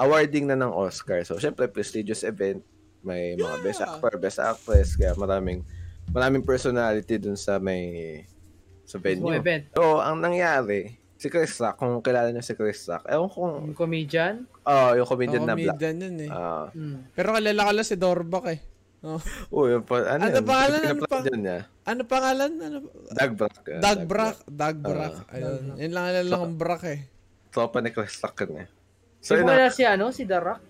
awarding na ng Oscar. So, syempre, prestigious event. May mga Yeah. best actor, best actress. Kaya maraming, maraming personality dun sa may sa venue. event. So, ang nangyari, si Chris Rock, kung kilala niyo si Chris Rock, ewan kung, Yung comedian. oh, yung comedian Oo, na black. comedian yun eh. Ah, Mm. Pero kalala ka lang si Dorbak eh. Oh. oh, yung pa, ano, Ano yun? pangalan? Ano pa- niya. Ano pangalan? Ano? Doug Brack. ah, Doug Brack. Doug Brack. Ah. Ayun. Yun lang alala lang ang Brack eh. Tropa ni Chris Rock yun eh. So, mo na, si ano, si The Rock.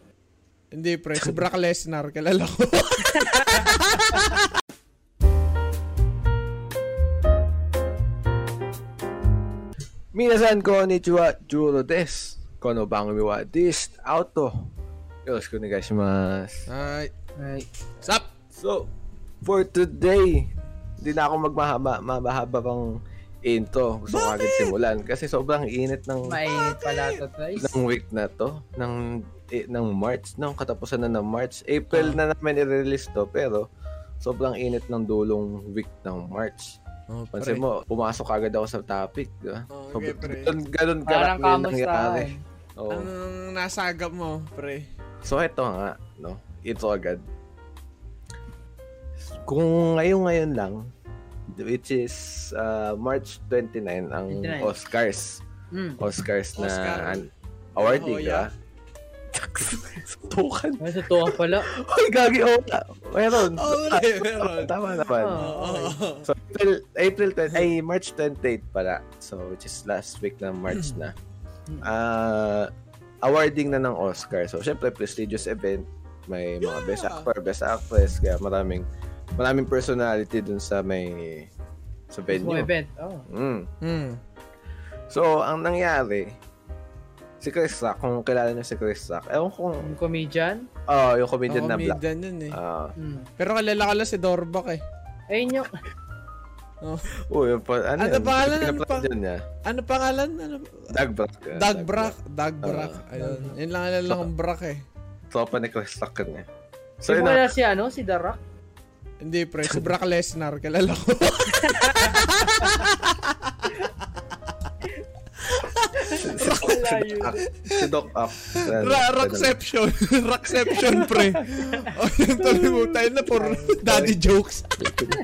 Hindi pre, si Brock Lesnar. Kilala ko. Minasan konnichiwa, Juro des. Kono bangumi wa this auto. Yoroshiku onegaishimasu. Ay. Ay. Sup? So, for today, hindi na ako magmahaba, mabahaba pang intro. Gusto ko agad simulan. Kasi sobrang init ng, Mainit pala to, guys. ng week na to. Ng, eh, ng March. Ng katapusan na ng March. April na namin i-release to. Pero, sobrang init ng dulong week ng March. Oh, Pansin mo, pumasok agad ako sa topic. Diba? Oh, okay, pre. ganun, ganun Parang yung nangyari. Oo. Anong nasagap mo, pre? So ito nga, no? Ito agad. Kung ngayon-ngayon lang, which is uh, March 29, ang 29. Oscars. Mm. Oscars na Oscar. an- awarding, Oh, ba? Tukan. May totoo pala. Hoy, gagi, oh. Meron. Oh, pre, meron. Tama naman. Oh, okay. So, April, April 20, ay, March 28 pala. So, which is last week ng March na. Ah, awarding na ng Oscar. So, syempre, prestigious event. May mga Yeah. best actor, best actress. Kaya maraming, maraming personality dun sa may, sa Mismo venue. event. Oh. Mm. Hmm. So, ang nangyari, si Chris Rock, kung kilala niyo si Chris Rock, ewan ko kung, Yung comedian. oh, yung Oh, comedian na black. comedian yun eh. Ah, Mm. Pero kalala ka lang si Dorbak eh. Ayun yung... oh, yung pa, ano, Ano yun? pangalan? Ano pa- dyan niya. Ano pangalan? Ano? Doug Brack. ah, Doug Brack. Doug Brack. Ah. Ayun. Yun lang alala lang ang Brack eh. Tropa ni Chris Rock yun eh. So, So, yun na si ano, si The Rock. Hindi pre, si Brock Lesnar. Kilala ko. Si Doc Ock. Ra Rockception. Rockception pre. O yun tuloy mo. Tayo na for daddy jokes.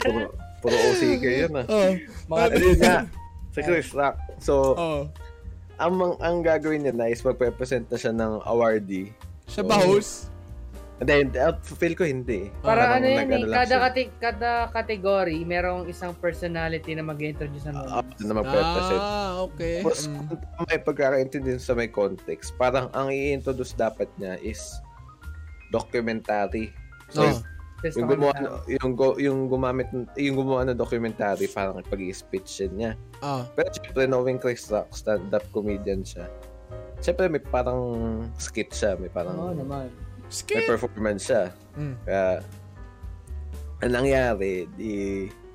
puro, puro OCK yun ah. Oh. Mga nga. Si Chris Rock. So, Oh. ang, ang gagawin niya na is magpe-present na siya ng awardee. Siya ba host? Hindi. Uh, feel ko hindi. Para Parang ano yun lang kada, kati- kada category, merong isang personality na mag-introduce ng Ah, na magpe-present. Ah, okay. Tapos, Mm. kung may pagkakaintindi sa may context, parang ang i-introduce dapat niya is documentary. So, Oh. Yung ng gumawa ano. yung go, yung gumamit yung gumawa ng documentary parang pag-i-speech yun niya. Ah. Pero syempre knowing Chris Rock, stand-up comedian siya. Syempre may parang skit siya, may parang Oo naman. May Skip. performance siya. Mm. Kaya ang nangyari, di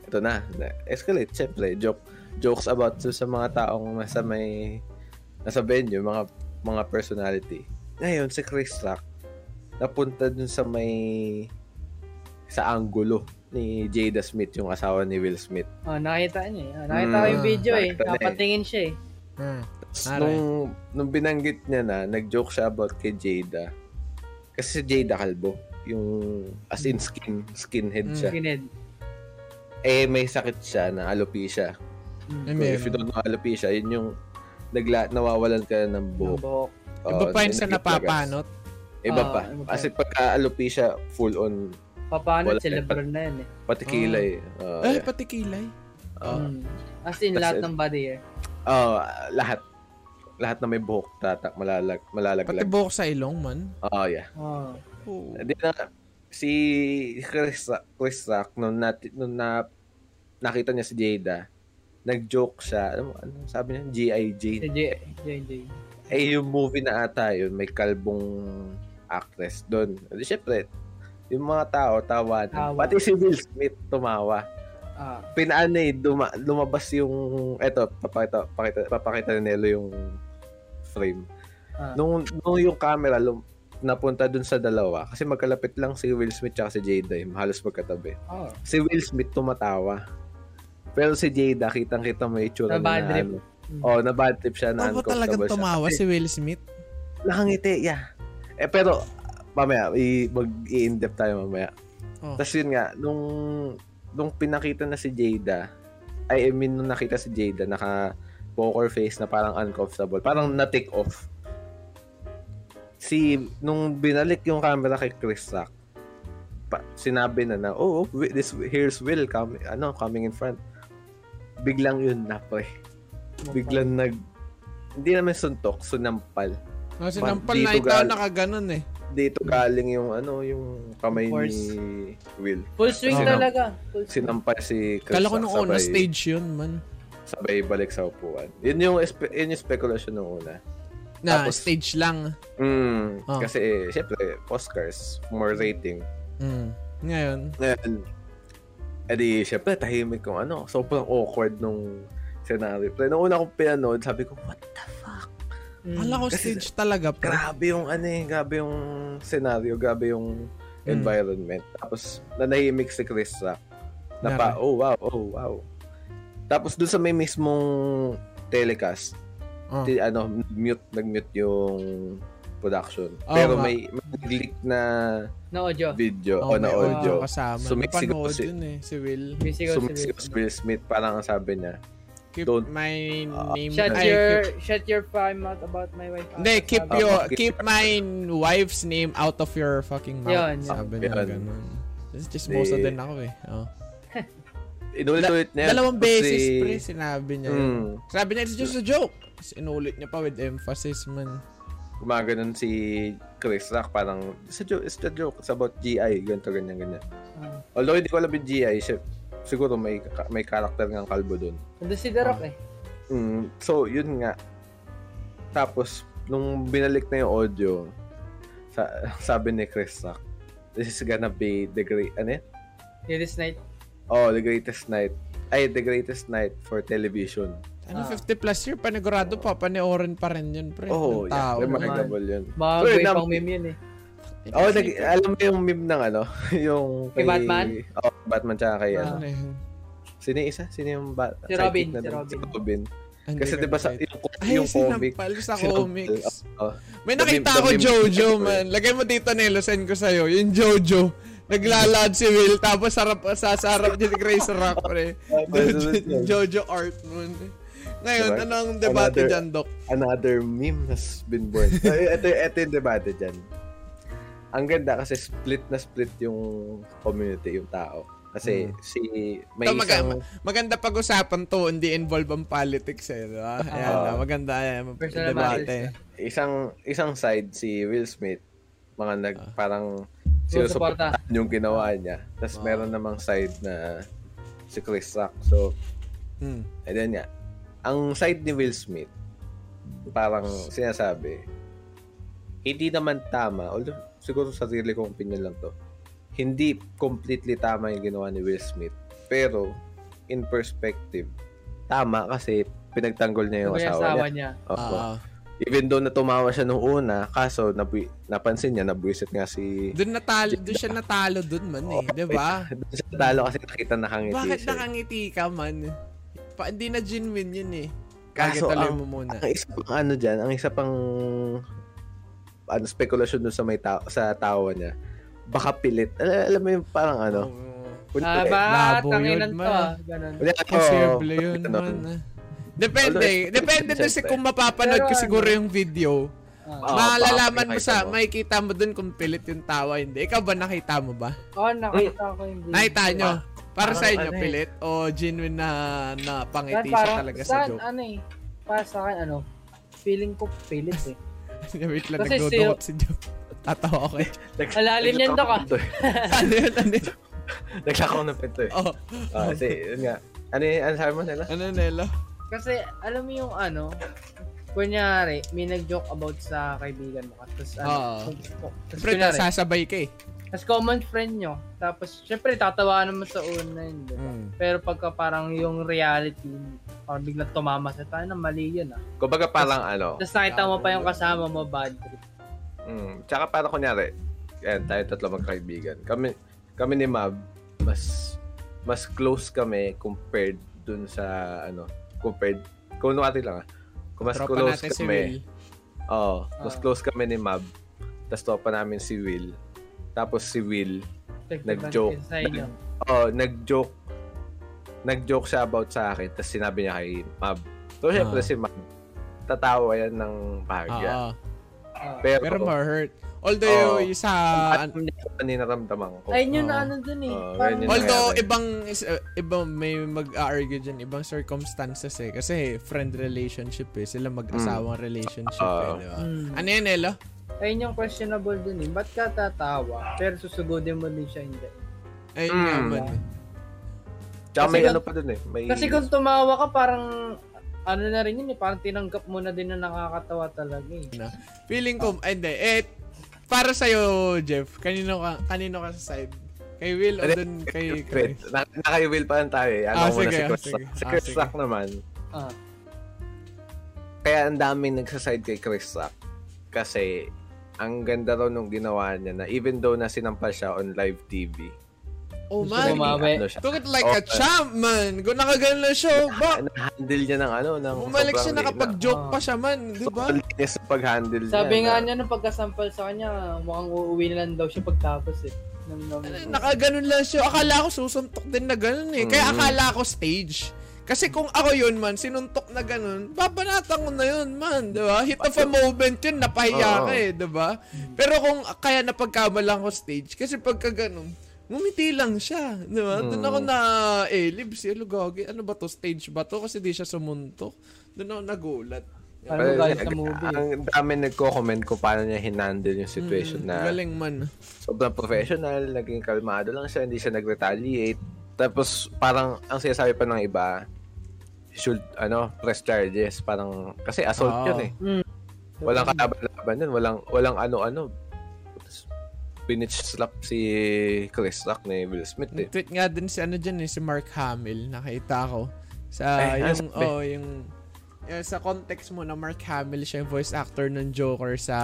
ito na, na escalate syempre joke jokes about to sa mga taong nasa may nasa venue, mga mga personality. Ngayon si Chris Rock napunta dun sa may sa angulo ni Jada Smith, yung asawa ni Will Smith. Oh, nakita niya eh. Oh, nakita ko Mm, yung video eh. nakita na eh. Napatingin siya eh. Mm. Tapos Aray. nung, nung binanggit niya na, nag-joke siya about kay Jada. Kasi si Jada kalbo. Yung, as in skin, skinhead Mm. siya. Kined. Eh, may sakit siya na alopecia. Mm. So, if you don't know alopecia, yun yung nagla, nawawalan ka ng Ng buhok. buhok. Iba pa yun sa napapanot. Iba pa. iba pa. Kasi pagka alopecia, full on Paano Wala si eh. Lebron na yan eh. pati kilay. Oo, Ay, yeah. pati kilay. Oo. Mm. As in, Kasi- lahat ng body eh. Oo, lahat. Lahat na may buhok, tatak, malalag, Pati malalaglag. buhok sa ilong man. Oo, yeah. Oh. Oh. Hindi na, si Chris, Chris Rock, nung, nat, nung na, nakita niya si Jada, nag-joke siya, ano, ano sabi niya, G.I. Jane. J. Eh, yung movie na ata yun, may kalbong actress doon. Di syempre, yung mga tao, tawa. Tawa. Pati si Will Smith, tumawa. Ah. Pinaan eh, duma, lumabas yung, eto, papakita, papakita, papakita ni Nelo yung frame. Ah. Nung, nung yung camera, lum, napunta dun sa dalawa, kasi magkalapit lang si Will Smith at si Jada, eh, halos magkatabi. Oh. Si Will Smith tumatawa. Pero si Jada, kitang-kita mo yung itsura Na bad niya trip. ano. Mm. Oh, na bad trip siya, na talagang uncomfortable siya. tumawa Kasi si Will Smith? Nakangiti, yeah. Eh, pero, mamaya, i- mag-i-in-depth tayo mamaya. Oh. Tapos yun nga, nung, nung pinakita na si Jada, I mean, nung nakita si Jada, naka poker face na parang uncomfortable, parang na-take off. Si, nung binalik yung camera kay Chris Rock, pa, sinabi na na, oh, oh, this, here's Will coming, ano, coming in front. Biglang yun na, pre. Biglang nag, hindi naman suntok, sunampal. Kasi Pa- nampal dito na ito gal- nakaganon eh. Dito galing yung, ano, yung kamay ni Will. Full swing Oo. talaga. Full swing. Sinampal si Chris Kala ko Rock, nung una stage yun, man. Sabay balik sa upuan. Yun yung, espe- yun yung speculation nung una. Na Tapos- stage lang. Mm, Oh. Kasi, eh, syempre, Oscars, more rating. Mm. Ngayon, Ngayon, edi, syempre, tahimik kung ano. Sobrang awkward nung scenario. Pero nung una kong pinanood, sabi ko, what the fuck? Mm. Kala ko Kasi- stage talaga, pre. Grabe yung ano eh, grabe yung scenario, grabe yung Mm. environment. Tapos, nanahimik si Chris Rock. Na pa, oh wow, oh wow. Tapos doon sa may mismong telecast, Oh. Di, ano, mute, nag-mute yung production. Oo Pero nga. may, may nag-leak na Na audio. video Oh, o na audio. kasama. Sumisigaw si- yun eh, si Will. Sumisigaw si Will Smith, parang ang sabi niya, Keep Don't- my Ah, name. Shut ay, your keep- shut your fine mouth about my wife. Hindi, keep Ah, your, keep- my wife's name out of your fucking mouth. Yun, yun. Sabi niya Yun. ganun. This is just most din ako eh. Oh. Inulit-ulit niya. Dalawang beses, si- pre, sinabi niya. Mm, Sabi niya, it's just a joke. Tapos inulit niya pa with emphasis, man. gumaganon si Chris Rock, parang, it's a joke, it's a joke, it's about GI, ganito, ganyan, ganyan. Ah. Although hindi ko alam yung GI, siya, siguro may may character ng kalbo doon. Nandun si The Rock eh. Mm, so, yun nga. Tapos, nung binalik na yung audio, sa, sabi ni Chris Rock, this is gonna be the great, ano yun? This night. Oh, the greatest night. Ay, the greatest night for television. Ano, Ah. 50 plus year, panigurado pa, panoorin pa rin yun, pre. Oh, ng yeah. Remarkable yun. Mga nam- pang meme yun eh. Oh, nag, alam mo yung meme ng ano? yung Kay Batman? Oh, Batman tsaka kay Ah. ano. Ano? Sino yung isa? Sino yung ba- Si Robin, na si? Robin. Si Robin. Hindi Kasi ko di ba sa nakita. yung, Ay, yung comic. sinampal sa comics. Oh, May The nakita ako Jojo, man. Lagay mo dito, Nelo. Send ko sa'yo. Yung Jojo. Naglalad si Will, tapos sarap, sa, sa harap niya ni Grace Rock, pre. Jojo, Jojo art, man. Ngayon, Diba? anong debate Another- dyan, Doc? Another meme has been born. Ay, ito, ito yung debate dyan. Ang ganda kasi split na split yung community, yung tao. Kasi si may Ito, mag- isang maganda pag-usapan to, hindi involve ang politics eh, di ba? Ayan, ah, maganda yan. Personal debate. isang isang side si Will Smith mga nag Ah. parang. Sinusuportahan yung ginawa niya. Tapos Ah. meron namang side na si Chris Rock. So, Hmm. and then nga, ang side ni Will Smith, parang sinasabi, hindi naman tama, although siguro sarili kong opinion lang to, hindi completely tama yung ginawa ni Will Smith. Pero, in perspective, tama kasi pinagtanggol niya yung Yung asawa, asawa niya. niya. Opo. Ah, Even though natumawa siya nung una, kaso nabu- napansin niya, nabuisit nga si... doon natalo, doon siya natalo doon man eh, di ba? Doon siya talo kasi nakita nakangiti Bakit siya. nakangiti ka man? Pa, hindi na genuine yun eh. Kaso ang- mo muna. Ang isa pang ano dyan, ang isa pang ano, speculation dun sa may tao, sa tawa niya, baka pilit. Al- alam mo yung parang ano, Oo. Ah, kunyari- ba? Labo Tanginan yun, to man. Ganun. kunyari, oh, Posible yun ano, man. Ah. Depende. Although, Depende doon si kung mapapanood ko Pero siguro ano, yung video. Ah. Oo, Malalaman mo sa, mo. makikita mo doon kung pilit yung tawa, hindi. Ikaw ba nakita mo ba? Oo, nakita ko yung video. Nakita nyo? Para sa inyo, ano eh. pilit? O genuine na, na pangiti siya talaga sa saan, joke? ano eh, para sa akin, ano, feeling ko pilit eh. Wait lang, Kasi nagdudukot si joke. Tatawa ko eh. Malalim yan, ah. to eh. ano yun? Ano yun? Nagkakaroon ng pinto eh. Oh, Ah, kasi, yun nga. Ano ano sabi mo nila? ano Nelo? Kasi, alam mo yung ano, kunyari, may nag-joke about sa kaibigan mo. Tapos, ano, Oo. kung- tapos, Siyempre, kunyari, nasasabay ka eh. tapos common friend nyo. Tapos, syempre, tatawa naman sa una yun, di ba? Mm. Pero pagka parang yung reality, parang biglang tumama sa tayo, na mali yun ah. Kumbaga parang ano, Tapos nakita mo pa yung kasama mo, bad trip. Mm, tsaka para kunyari, yan, tayo tatlo magkaibigan. Kami, kami ni Mab, mas, mas close kami compared dun sa, ano, compared, kunwari lang ah, kung mas Tropa close natin si kami, Will. oh, mas Ah. close kami ni Mab Tapos tropa namin si Will. Tapos si Will, Nag-joke. inyo. oh, nag-joke. Nag-joke siya about sa akin. Tapos sinabi niya kay Mab. So, syempre Ah. si Mab, tatawa yan ng bahagya. Oo. Ah. Pero, Pero ma-hurt. Although, yung sa... ano niya ano ninaramdaman ko. Ayun yung Oo. na ano dun eh. Oo, Parang, Although, nangyari. ibang, is- uh, ibang may mag-argue dyan, ibang circumstances eh. Kasi friend relationship eh. Sila mag-asawang relationship eh, Oo. di ba? Hmm. Ano yun, Elo? ayun yung questionable dun eh. Ba't ka tatawa? Pero susugudin mo din siya hindi. Ayun nga Mm. man. eh. Tsaka Kasi may kung- ano pa dun eh. May, Kasi kung tumawa ka, parang ano na rin yun eh. Parang tinanggap mo na din na nakakatawa talaga eh. Feeling ko, ay, hindi. Eh, para sa'yo, Jeff, kanino ka, kanino ka sa side? Kay Will o dun kay... Wait, na, naka-will pa lang tayo eh. Ano Ah, muna sige, si ah, Chris sige. Rock. Si Ah, Chris sige. Rock naman, Ah. kaya ang daming nagsaside kay Chris Rock. Kasi, ang ganda raw nung ginawa niya na even though na sinampal siya on live TV. Oh, man. bumawi. ano siya, Took it like Oh, a champ, man. Kung nakaganon lang siya, ba? na-handle niya ng ano, ng Bumalik siya, nakapag-joke Ah. pa siya, man. Di ba? Linis sa pag-handle niya. Sabi nga niya nung pagkasampal sa kanya, mukhang uuwi na lang daw siya pagtapos eh. Nung, Nakaganon lang siya. Akala ko susuntok din na ganun eh. Kaya Mm. akala ko stage. Kasi kung ako yun man, sinuntok na ganun, babanatan ko na yun man, di ba? Hit of a moment yun, napahiya ka eh, di ba? Pero kung kaya napagkamalan ko stage, kasi pagka ganun, ngumiti lang siya, di ba? Doon Mm. ako na, eh, libs, eh, lugagi, ano ba to, stage ba to? Kasi di siya sumuntok. Doon ako nagulat. ano Pero, galing sa movie. Ang dami nagko-comment ko paano niya hinandle yung situation Mm, na Galing man. sobrang professional, naging kalmado lang siya, hindi siya nag-retaliate. Tapos parang ang sinasabi pa ng iba, should ano, press charges, parang kasi assault Oo. yun eh. Mm. Walang kalaban-laban yun, walang walang ano-ano. Pinitch slap si Chris Rock ni Will Smith eh. Tweet nga din si ano dyan eh, si Mark Hamill, nakita ko. Sa Eh, ano yung, sabi? oh, yung, yung sa context mo na Mark Hamill siya yung voice actor ng Joker sa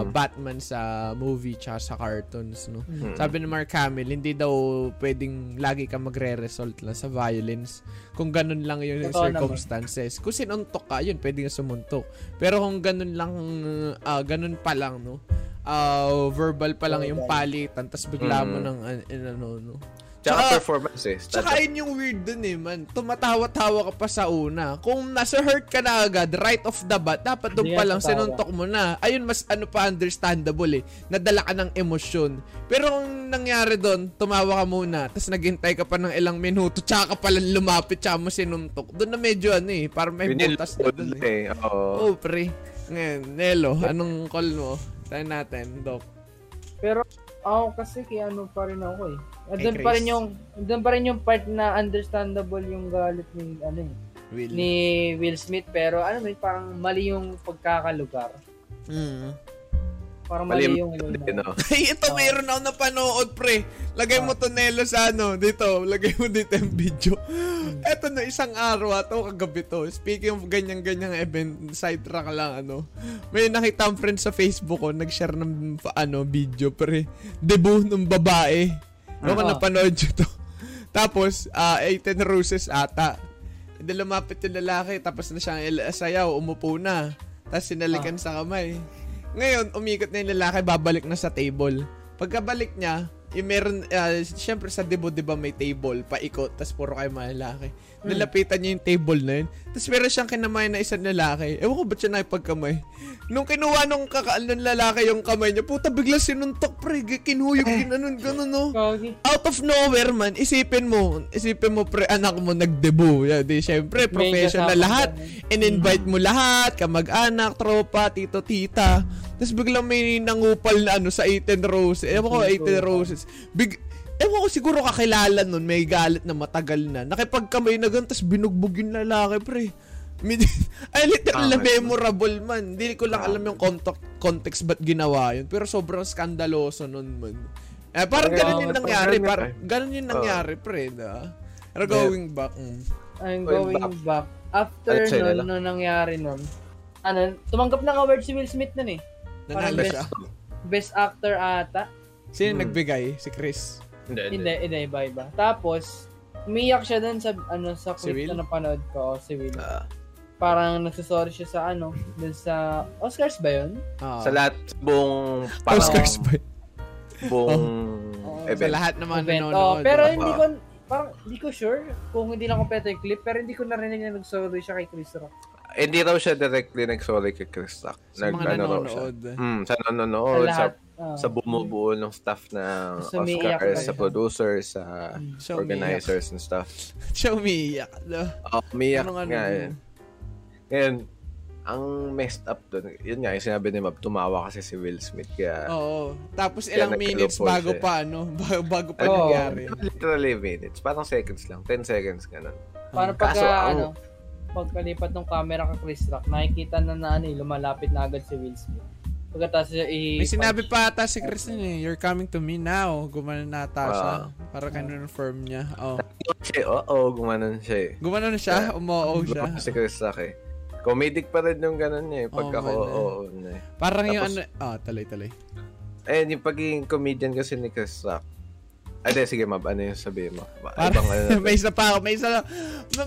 Mm. Batman sa movie tsaka sa cartoons, no? Mm. Sabi ni Mark Hamill, hindi daw pwedeng lagi ka magre-result lang sa violence. Kung ganun lang yung Totoo circumstances. Kung sinuntok ka, yun, pwede nga sumuntok. Pero kung ganun lang, ah, ganun pa lang, no? Ah, verbal pa lang yung palitan, tapos bigla mo Mm. ng, an- ano, no? Tsaka, Tsaka- performance eh. Tsaka yun yung weird dun eh, man. Tumatawa-tawa ka pa sa una. Kung nasa hurt ka na agad, right off the bat, dapat doon pa lang sinuntok mo na. Ayun, mas ano pa understandable eh. Nadala ka ng emosyon. Pero kung nangyari doon, tumawa ka muna, tapos naghintay ka pa ng ilang minuto, tsaka ka pala lumapit, tsaka mo sinuntok. Doon na medyo ano eh, parang may butas na doon eh. eh. Oo. Oh, pre. Ngayon, Nelo, anong call mo? Tayo natin, Doc. Pero ako kasi kaya ano pa rin ako eh. Doon pa rin yung doon pa rin yung part na understandable yung galit ni ano eh, Will. ni Will Smith pero ano eh, parang mali yung pagkakalugar. Mm. Parang mali, yung din, no? Ay, ito mayroon ako napanood, pre. Lagay mo to Nelo sa ano, dito. Lagay mo dito yung video. Ito na isang araw, ato kagabi to. Speaking of ganyan-ganyang event, sidetrack lang, ano. May nakita ang friend sa Facebook ko, nag-share ng ano, video, pre. Debut ng babae. Ano ko Ah. napanood yun to. Tapos, ah 18 roses ata. Hindi lumapit yung lalaki, tapos na siyang il- sayaw, umupo na. Tapos sinalikan sa kamay. Ngayon, umikot na yung lalaki, babalik na sa table. Pagkabalik niya, yung meron, ah, syempre sa debo, di ba may table, paikot, tapos puro kayo mga lalaki. Nalapitan niya yung table na yun. Tapos meron siyang kinamay na isang lalaki. Ewan ko ba't siya nakipagkamay. Nung kinuha nung kaka- nung lalaki yung kamay niya, puta bigla sinuntok pre, kinhuyog, ginanon, ganun no out of nowhere man, isipin mo, isipin mo pre, anak mo nag-debut. Yeah, di, syempre, professional lahat. In-invite mo lahat, kamag-anak, tropa, tito, tita. Tapos biglang may nangupal na ano sa 18 roses. Ewan ko, 18 roses. Big, ewan ko siguro kakilala nun, may galit na matagal na. Nakipagkamay na ganun, tapos binugbog yung lalaki, pre. Ay, literal na memorable man. Hindi ko lang alam yung context, context ba't ginawa yun. Pero sobrang skandaloso nun man. Eh, parang ganun yung nangyari. Parang eh. ganun yung nangyari, pre. Da? Pero going back. Mm. I'm Going going back. After nun, nung nangyari nun, ano, tumanggap ng award si Will Smith nun eh. Nanalo Parang siya. Best actor ata. Sino Hmm. nagbigay? Si Chris. Hindi, Hindi, hindi, iba, iba. Tapos, umiyak siya dun sa, ano, sa Si clip Will? na napanood ko, oh, si Will. Ah. parang nagsasorry siya sa ano, dun sa Oscars ba yun? Oo. Sa lahat, buong, parang, Oscars ba? buong Oo, Sa event. lahat ng mga event. nanonood. Oh, pero Oo. hindi ko, parang hindi ko sure kung hindi lang kompleto yung clip, pero hindi ko narinig na nagsorry siya kay Chris Rock. Eh, Hindi raw siya directly nag-sorry kay Chris Rock. Sa mga Nag- ano raw siya. nanonood. Hmm, sa Sa nanonood, sa, lahat. Oo. sa bumubuo ng staff ng Sa umiiyak Oscars, sa producers, sa Siya organizers and stuff. Siya umiiyak. No? Oh, Anong ano nga eh. Ngayon, ang messed up doon, yun nga, yung sinabi ni Mab, tumawa kasi si Will Smith. Kaya, Oo. Tapos Kaya ilang minutes bago siya. pa, ano? Bago, bago pa Oo. nangyari. literally minutes, parang seconds lang, 10 seconds ganun. Paano pagka, Kaso, ang- ano, pagkalipat ng camera kay Chris Rock, nakikita na na ano, eh, lumalapit na agad si Will Smith. Pagkatapos siya i- May sinabi pa ata si Kristen eh, you're coming to me now. Gumano na ata siya. Ah. Para confirm niya. Oh. Oo, gumanon siya eh. Gumano na siya, umoo siya. Si Chris Rock eh. Comedic pa rin yung ganun niya eh. Pagka Oo, ko, man, eh. oo, na eh. Parang yung Tapos- ano, ah, talay-talay. Eh, yung pagiging comedian kasi ni Chris Rock. Ay, di, sige, Mab, ano yung sabihin mo? Parang, Ibang ano may isa pa ako, may isa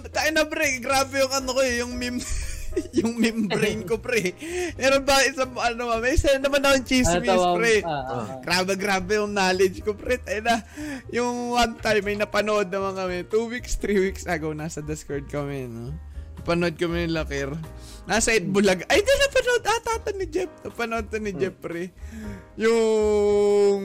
Tayo na pre, grabe yung ano ko eh, yung meme, yung meme brain ko pre. Meron ba isa, ano ba, may isa naman akong chismis tawag- pre. ah, ah, ah. Grabe, grabe yung knowledge ko, pre. Tayo na, yung one time, may napanood naman kami. Two weeks, three weeks ago, nasa Discord kami, no? Napanood kami ng Lakir. Nasa Itbulaga. Ay, di napanood ata ata ni Jeff. Napanood to ni Jeff, pre. Yung,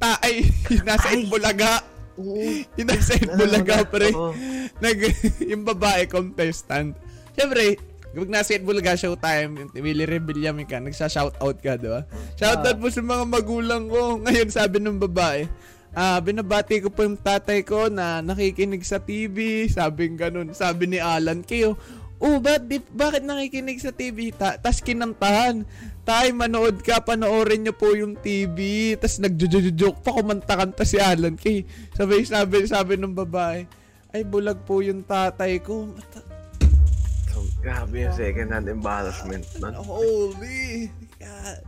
ta, ay, nasa Itbulaga. Yung nasa Itbulaga, pre. Oo. Nag, yung babae, contestant. Siyempre, kapag nasa Itbulaga showtime, Willie Rebilla ka, nagsha-shoutout ka, di ba? Shoutout po sa mga magulang ko. Ngayon, sabi ng babae, ah, binabati ko po yung tatay ko na nakikinig sa TV. Sabi ganun. Sabi ni Alan, kayo, oh, ba't, di, bakit nakikinig sa TV? Ta tas kinantahan. Tay, manood ka, panoorin niyo po yung TV. Tas nagjo-joke pa, kumanta-kanta si Alan Kay. Sabi, sabi, sabi ng babae, ay, bulag po yung tatay ko. Mata- So, grabe yung second hand embarrassment. Man. Holy God.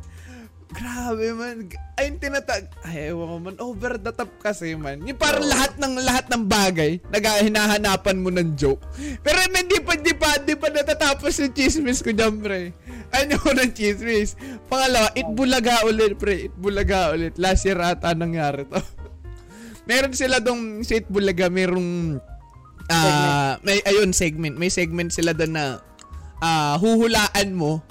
Grabe man. Ay, tinatag... Ay, ewan ko man. Over the top kasi man. Yung parang lahat ng lahat ng bagay, naghahinahanapan mo ng joke. Pero hindi pa, hindi pa, hindi pa natatapos yung chismis ko dyan, pre. Ano ko ng chismis. Pangalawa, itbulaga ulit, pre. Itbulaga ulit. Last year ata nangyari to. Meron sila dong sa Itbulaga, merong ah may ayun segment, may segment sila doon na ah huhulaan mo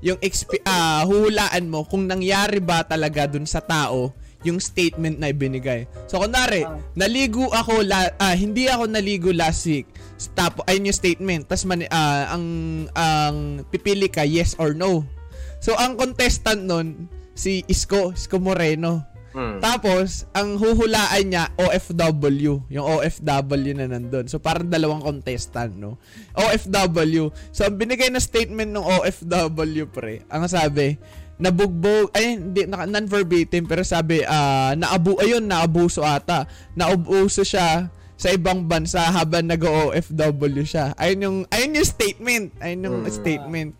yung exp- ah huhulaan mo kung nangyari ba talaga dun sa tao yung statement na ibinigay. So kunwari, Ah. naligo ako la- ah, hindi ako naligo last week. Tapos ayun yung statement. Tapos man ah, ang ang pipili ka yes or no. So ang contestant nun si Isko, Isko Moreno. Hmm. Tapos, ang huhulaan niya, OFW. Yung OFW na nandun. So, parang dalawang contestant, no? OFW. So, ang binigay na statement ng OFW, pre, ang sabi, nabugbog, ay, hindi, non-verbatim, pero sabi, ah, naabu, ayun, naabuso ata. Naubuso siya sa ibang bansa habang nag-OFW siya. Ayun yung, ayun yung statement. Ayun yung Mm. statement.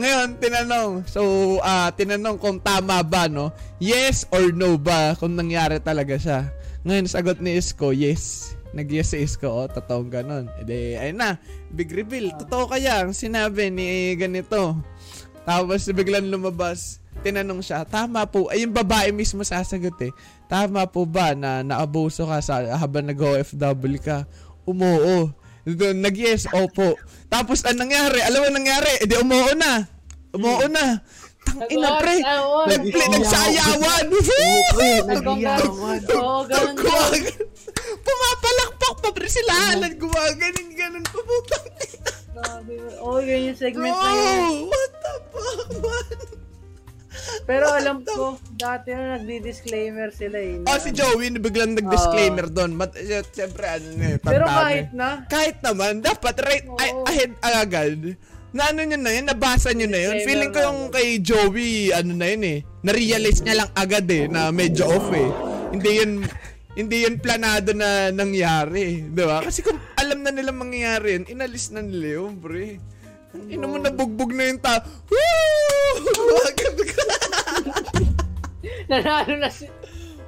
Ngayon, tinanong. So, ah tinanong kung tama ba, no? Yes or no ba kung nangyari talaga siya. Ngayon, sagot ni Isko, yes. Nag-yes si Isko, oh, totoong ganon. E di, ayun na, big reveal. Totoo kaya ang sinabi ni ganito. Tapos, biglang lumabas. Tinanong siya, tama po. Ay, yung babae mismo sasagot eh. Tama po ba na naabuso ka sa, habang nag-OFW ka? Umoo. Nag-yes, opo. Tapos, anong nangyari? Alam mo anong nangyari? E di, umuo na. Umuo na. Tang ina, pre. Nag-sayawan. Nag- Nagsayawan. Nagkonggan. Oo, ganun. Gumagan. Pumapalakpak pa, pre. Sila Alan, gumaganin, ganun. Pumutang ina. Grabe. Oo, yun yung segment na yun. what the fuck, man? Pero alam ko, dati na nagdi-disclaimer sila eh. Oh, si Joey, biglang nag-disclaimer doon. But, uh, siyempre, ano na eh, Pero kahit na, Kahit naman, dapat right Oo. ay- ahead agad. Na ano nyo na yun, nabasa nyo na yun. Feeling ko yung kay Joey, ano na yun eh. Na-realize niya lang agad eh, na medyo off eh. Hindi yun, hindi yun planado na nangyari. Di ba? Kasi kung alam na nila mangyayari yun, inalis na nila yun, pre. Ino mo nabugbog na yung tao. Woo! Nanalo na si...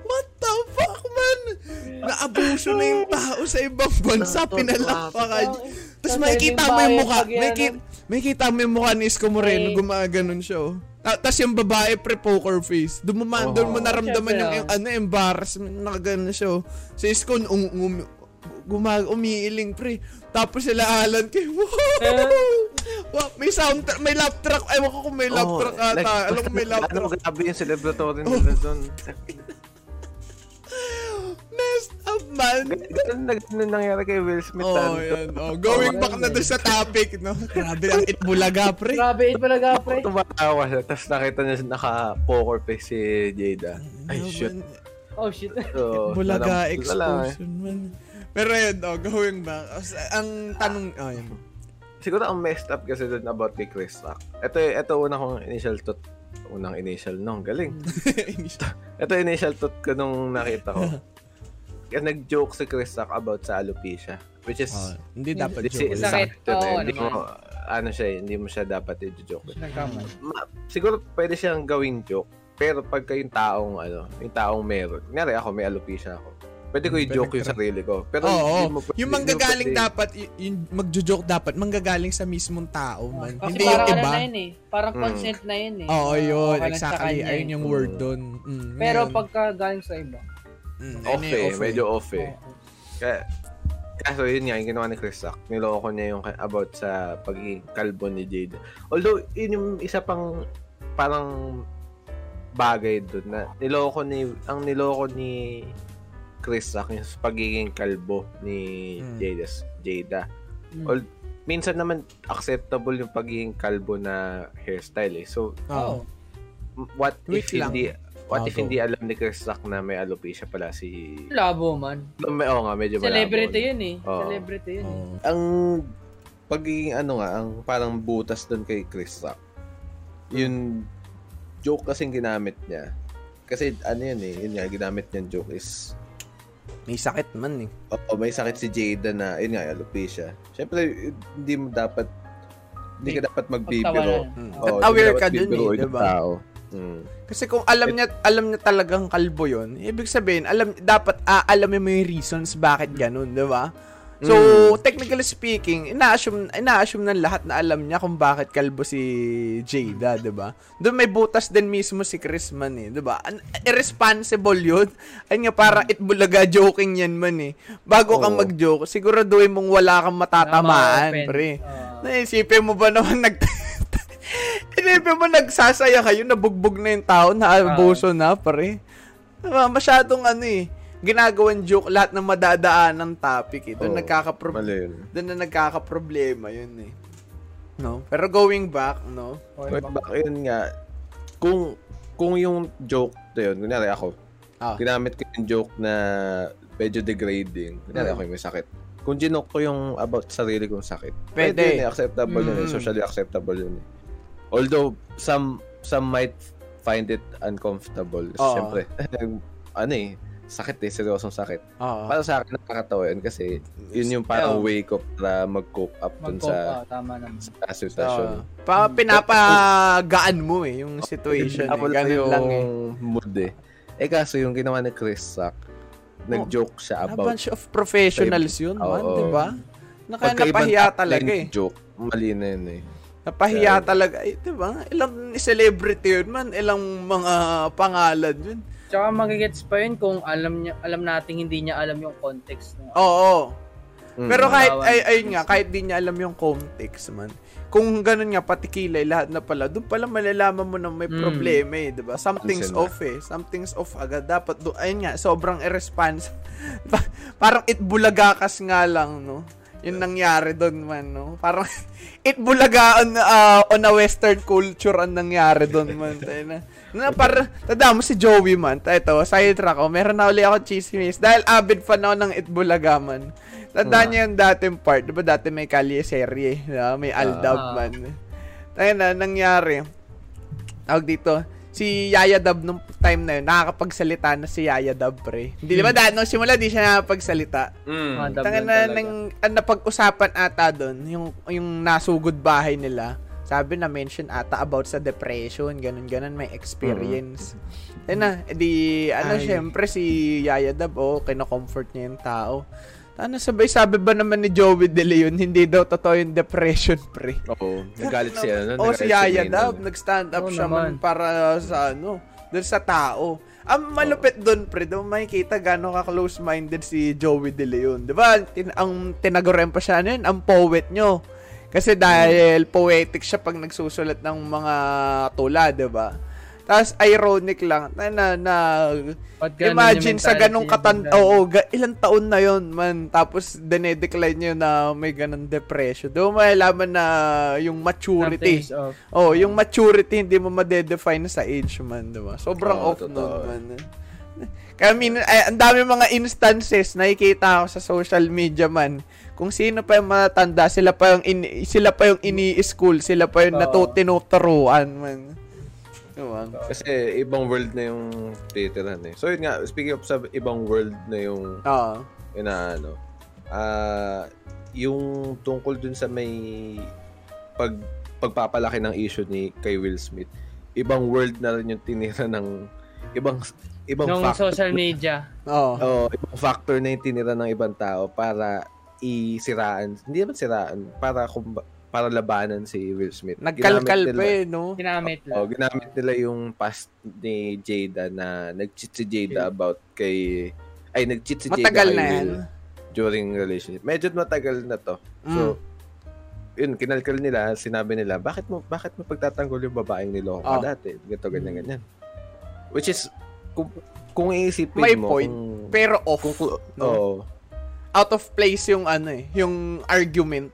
What the fuck, man? Naabuso na yung tao sa ibang bansa, pinalapakan. Tapos makikita mo yung mukha. Makikita, May kita mo yung mukha ni Isko Moreno, May- gumaganon siya, oh. Ta- Tapos yung babae, pre-poker face. Doon mo, ma- Oo. doon mo naramdaman Siyempre, yung, yung ano, embarrassment, nakaganon siya, oh. Si Isko, um, um, gumag umiiling, pre. Tapos sila Alan, kay, wow! wow! May soundtrack, may lap track. Ewan ko kung may lap Oo, track ata. like, Alam ko may Ano, track. grabe yung celebratory Oh. nila doon. Messed up, man. Ganun na ganun nangyari kay Will Smith. Oh, ano. yan. Oh, going back na doon sa topic, no? Grabe ang itbulaga, pre. Grabe, it talaga, pre. Tumatawa siya, tapos nakita niya naka-poker face si Jada. Ay, shoot. Oh, shit. So, Bulaga lang eh. explosion, man. Pero yun, oh, going back. Ang tanong, oh, yun. Siguro ang messed up kasi dun about kay Chris Rock. Ito, ito una kong initial thought. Unang initial nung galing. Ito initial thought ko nung nakita ko. Kaya nag-joke si Chris Rock about sa alopecia. Which is, Oh, hindi dapat Kasi joke. Sakit. sakit eh. Oo, Hindi mo, ano siya eh, hindi mo siya dapat i-joke. Ma- siguro pwede siyang gawing joke. Pero pagka yung taong, ano, yung taong meron. Kunyari ako, may alopecia ako. Pwede ko Hmm, i-joke pwede yung sarili ko. Pero Oo, hindi oh, mo pwede- yung manggagaling pwede- dapat, yung magjo-joke dapat, manggagaling sa mismong tao, man. Kasi hindi yung parang ano iba. na yun eh. Parang Mm. consent na yun eh. Oo, yun. okay lang sa exactly. Ayun yung Mm. word doon. Mm, Pero ngayon, pagka galing sa iba. mm, Off eh, medyo off eh. Kaya, kaso yun nga, yung ginawa ni Chris Rock, niloko niya yung about sa pagiging kalbo ni Jade. Although, yun yung isa pang parang bagay doon na niloko ni, ang niloko ni Chris Rock yung pagiging kalbo ni Hmm. Jada. Jada. Mm. All- Minsan naman acceptable yung pagiging kalbo na hairstyle eh. So, m- what Wait if lang. hindi what if hindi alam ni Chris Rock na may alopecia pala si Labo man. May, oo nga, medyo malabo. Celebrity yun eh. Oo. Celebrity yun eh. Oo. ang pagiging ano nga, ang parang butas doon kay Chris Rock. Yung joke kasing ginamit niya. Kasi ano yun eh, yun nga, ginamit niyang joke is, May sakit man eh. oh, may sakit si Jada na, yun nga, alopecia. Siyempre, hindi mo dapat, hindi ka dapat magbibiro. Mm. Oo. Oo, At aware ka dun eh, diba? Tao. Mm. Kasi kung alam niya alam niya talagang kalbo 'yon, ibig sabihin alam dapat aalamin mo yung reasons bakit ganun, 'di ba? So, Mm. technically speaking, ina-assume, ina-assume ng lahat na alam niya kung bakit kalbo si Jada, 'di ba? Doon may butas din mismo si Chris man eh, 'di ba? Irresponsible 'yun. Ayun nga para itbulaga joking 'yan man eh. Bago kang Oo. mag-joke, siguraduhin mong wala kang matatamaan, pre. Oo. Naisipin mo ba naman nag... Isipin mo nagsasaya kayo, nabugbog na yung tao, naabuso na, pare. Diba, masyadong ano eh, ginagawan joke lahat ng madadaan ng topic eh. Doon Oo, nagkakapro- yun. doon na nagkakaproblema yun eh. No? Pero going back, no? But back yun nga, kung, kung yung joke na yun, kunyari ako, Ah. ginamit ko yung joke na medyo degrading. Kunyari Mm. ako yung may sakit. Kung ginoke ko yung about sarili kong sakit, Pwede. pwede yun eh, acceptable yun eh, Mm. socially acceptable yun eh. Although, some some might find it uncomfortable. Oo. Siyempre, ano eh, sakit eh, seryosong sakit. Oo. Para sa akin, nakakatawa yun kasi yun yung parang Oo. way ko para mag-cope up dun Mag-cope, sa, ah, tama naman. sa sitwasyon. Pa pinapagaan mo eh, yung situation. Eh. Ganun lang eh. yung mood eh. Eh kaso yung ginawa ni Chris Rock, nag-joke siya A about bunch of professionals yun, man, Oo. di ba? Naka, pagkaibang napahiya talaga eh. joke. Mali na yun eh. Napahiya talaga. Eh, di ba? Ilang celebrity yun, man. Ilang mga pangalan yun. Tsaka magigets pa yun kung alam niya alam nating hindi niya alam yung context ng Oo. Mm. Pero kahit, ay, ayun nga, kahit di niya alam yung context, man. Kung ganun nga, pati kilay, lahat na pala, doon pala malalaman mo na may Mm. problema eh, di ba? Something's na. off eh. Something's off agad. Dapat, do, ayun nga, sobrang irresponsible. Parang itbulagakas nga lang, no? Yung nangyari doon man, no? Parang itbulaga on, uh, on a western culture ang nangyari doon man. Tayo na. Na, para, tada mo si Joey man. Tayo ito, side track ko. Meron na uli ako chismis. Dahil avid fan ako ng itbulaga man. Tandaan Ah. niyo yung dating part. Di ba dati may Kalye serye? ba? May Aldab Ah. man. Tayo na, nangyari. Tawag dito, si Yaya Dab nung time na yun, nakakapagsalita na si Yaya Dab, pre. Hindi, di ba, dahil nung simula, di siya nakapagsalita. Mm. Tanga na, nang, ang napag-usapan ata doon, yung, yung nasugod bahay nila, sabi na mention ata about sa depression, ganun-ganun, may experience. Ayun na, edi, ano, Ay. syempre si Yaya Dab, oh, kino-comfort niya yung tao. Ano sabay sabi ba naman ni Joey De Leon, hindi daw totoo yung depression, pre. Oo, nagalit siya. No? O Nagalit si Yaya Maynard. Dab, nag-stand up Oo siya man para sa ano, dun sa tao. Ang malupit doon, pre, doon makikita gano'n ka-close-minded si Joey De Leon. Di ba? Tin- ang tinagurem pa siya nun, ang poet nyo. Kasi dahil poetic siya pag nagsusulat ng mga tula, di ba? Tapos ironic lang na, na, na imagine sa ganong katan oo ga, ilang taon na yon man tapos dinedecline niyo na may ganong depression doon may laman na yung maturity. Oh, yung maturity hindi mo ma-define sa age man, 'di ba? Sobrang Oo, off nun totoo. man. Kaya min ay, ang dami mga instances nakikita ko sa social media man. Kung sino pa yung matanda, sila pa yung ini, sila pa yung ini-school, sila pa yung Oo. natutunuturuan man. Diba? Kasi ibang world na yung titirahan eh. So yun nga, speaking of sa ibang world na yung Oo. inaano, ah yung tungkol dun sa may pag pagpapalaki ng issue ni kay Will Smith, ibang world na rin yung tinira ng ibang ibang Nung factor. social media. Oo. Oh, ibang factor na yung tinira ng ibang tao para isiraan, hindi naman siraan, para kumba, para labanan si Will Smith. Nagkalkal Ginamit pa nila- eh, no? Ginamit Oh, lang. ginamit nila yung past ni Jada na nag-cheat si Jada about kay ay nag-cheat si Jada Matagal na yan. During relationship. Medyo matagal na to. Mm. So yun, kinalkal nila, sinabi nila, bakit mo bakit mo pagtatanggol yung babaeng niloko Oh. dati? Ganito, ganyan, ganyan. Which is, kung, kung iisipin May mo, point. kung, Pero off. kung, kung, no? oo. Out of place yung ano eh, yung argument.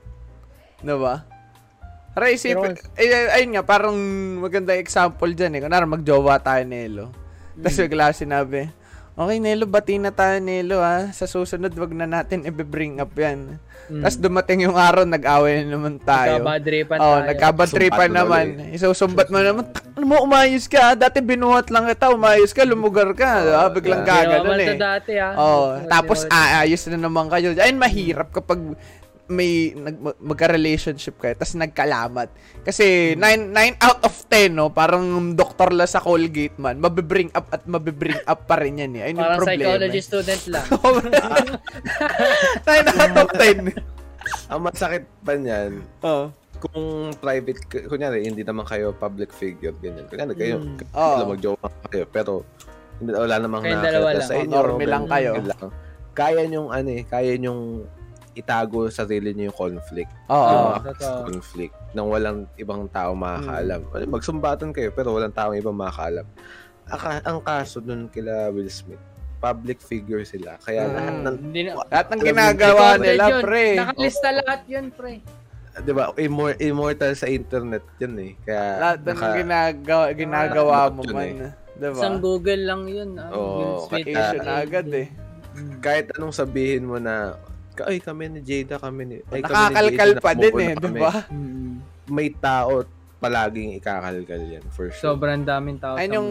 'Di ba? Para isipin, eh, ayun nga, parang maganda example dyan eh. Kunwari, magjowa tayo, Nelo. Tapos bigla sinabi, okay, Nelo, bati na tayo, Nelo, ha. Sa susunod, wag na natin i-bring up yan. Mm. Tapos dumating yung araw, nag-away na naman tayo. Nagkabadripan Oh, tayo. mo naman. Isusumbat mo naman, "Tak, mo, umayos ka. ha? Dati binuhat lang kita, umayos ka, lumugar ka. ah, biglang Ginawa gaganon eh. dati ah. Oh, tapos aayos na naman kayo. Ayun, mahirap kapag may nag, magka-relationship kayo tapos nagkalamat. Kasi 9 9 out of 10 no, parang doktor la sa Colgate man, mabibring up at mabibring up pa rin yan eh. Ayun yung Parang problema. psychology student lang. 9 out of 10. Ang masakit pa niyan, Oh. kung private, kunyari, hindi naman kayo public figure, ganyan. Kunyari, kayo, Mm. kayo lang mag-joke lang kayo, pero hindi, wala namang nakakita dalawa sa lang. inyo. Normal lang kayo. lang. Kaya nyong, ano eh, kaya nyong itago sa sarili nyo yung conflict. Oo. Mga totoo. conflict nang walang ibang tao makakaalam. Ano, Magsumbatan kayo, pero walang taong ibang makakaalam. Aka, ang kaso dun kila Will Smith, public figure sila. Kaya Mm. lahat ng, Hindi na. Lahat ng ginagawa Recorded nila, yun. pre. Nakalista lahat yun, pre. di ba, immor- immortal sa internet yun eh. Kaya, Lahat ng naka- ginagawa, ginagawa mo Yun man. eh. Diba? Isang Google lang yun. Ah. Oo, Will Smith. kaya- na agad eh. Mm. kahit anong sabihin mo na ay kami ni Jada kami ni ay, kami ni Nakakalkal Jada, pa din eh, kami." diba? Mm. may tao palaging ikakalkal yan for sure Sobrang daming tao. Ayun yung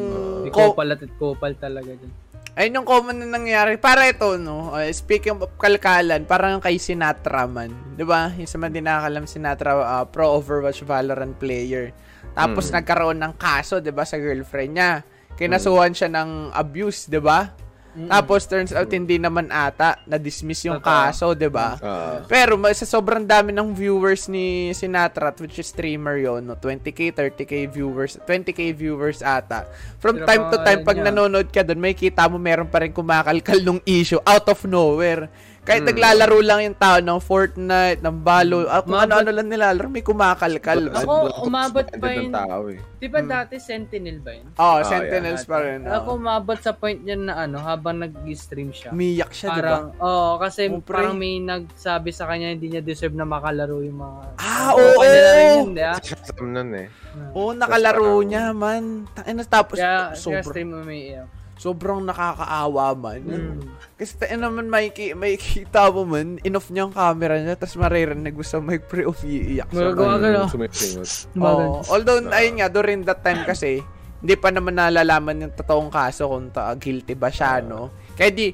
ko- kupal at kupal talaga dyan. Ayun yung common na nangyari. Para ito, no? uh, speaking of kalkalan, parang kay Sinatra man. Di ba? Yung sa mga di nakakalam, Sinatra, uh, pro Overwatch Valorant player. Tapos Mm. nagkaroon ng kaso, di ba, sa girlfriend niya. Kinasuhan siya ng abuse, di ba? Mm. Tapos turns out hindi naman ata na-dismiss yung kaso, 'di ba? Ah, Pero ma- sa sobrang dami ng viewers ni Sinatra, which is streamer yon, no? 20k, 30k viewers, 20k viewers ata. From time to time, pag niya. nanonood ka doon, may kita mo meron pa rin kumakalkal nung issue out of nowhere. Kahit Hmm. naglalaro lang yung tao ng Fortnite, ng Balo, ah, kung Umabot- ano-ano lang nilalaro, may kumakalkal. Kasi Ako, umabot pa yun. tao eh. Di ba dati Sentinel ba yun? Oh, Ah, Sentinels pa rin. oh. Ako umabot sa point yan na ano, habang nag-stream siya. Umiyak siya, di ba? Parang, oo, kasi Oh, pre. parang may nagsabi sa kanya hindi niya deserve na makalaro yung mga... Ah, Oo, oo! di ba? Sam nun eh. Oo, nakalaro parang- niya, man. Ano, tapos, Kaya, kaya sobrang, stream mo may iyak. Sobrang nakakaawa man. Mm. Kasi tayo naman may, may kita mo man, in-off niya ang camera niya, tapos maririnig mo sa mic pre off iiyak. Magagawa ka na. Oo. although, ayun nga, during that time kasi, hindi pa naman nalalaman yung totoong kaso kung ta- guilty ba siya, no? Kaya di,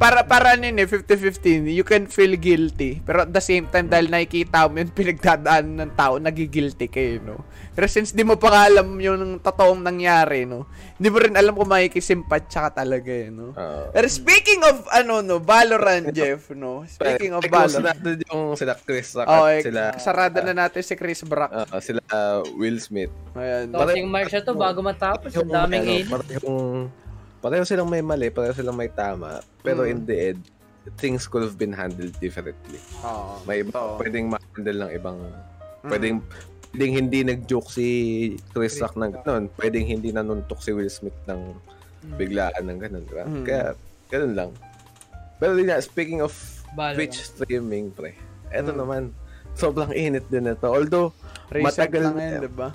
para, para ano yun eh, 50-50, you can feel guilty. Pero at the same time, dahil nakikita mo yun, pinagdadaan ng tao, nagigilty kayo, no? Pero since di mo pa nga alam yung totoong nangyari, no? Hindi mo rin alam kung makikisimpat tsaka talaga, eh, no? Oo. Pero speaking of, ano, no, Valorant, Jeff, no? Speaking of Close Valorant. natin yung sila Chris Rock Oh, at eh, sila, sarado na natin si Chris Brock. ah, sila ah, Will Smith. Ayan. Tossing mark siya to bago matapos. Ang daming ano. Pareho silang may mali, pareho silang may tama. Pero Mm. in the end, things could have been handled differently. Oo. May iba, Oo. pwedeng ma-handle ng ibang, Mm. pwedeng, pwedeng hindi nag-joke si Chris Rock ng ganun. Pwedeng hindi nanuntok si Will Smith ng biglaan ng ganun. Diba? Mm. Kaya, ganun lang. Pero yun nga, speaking of Valorant. Twitch streaming, pre. Eto Mm. naman, sobrang init din ito. Although, Recent matagal lang na- yan, diba?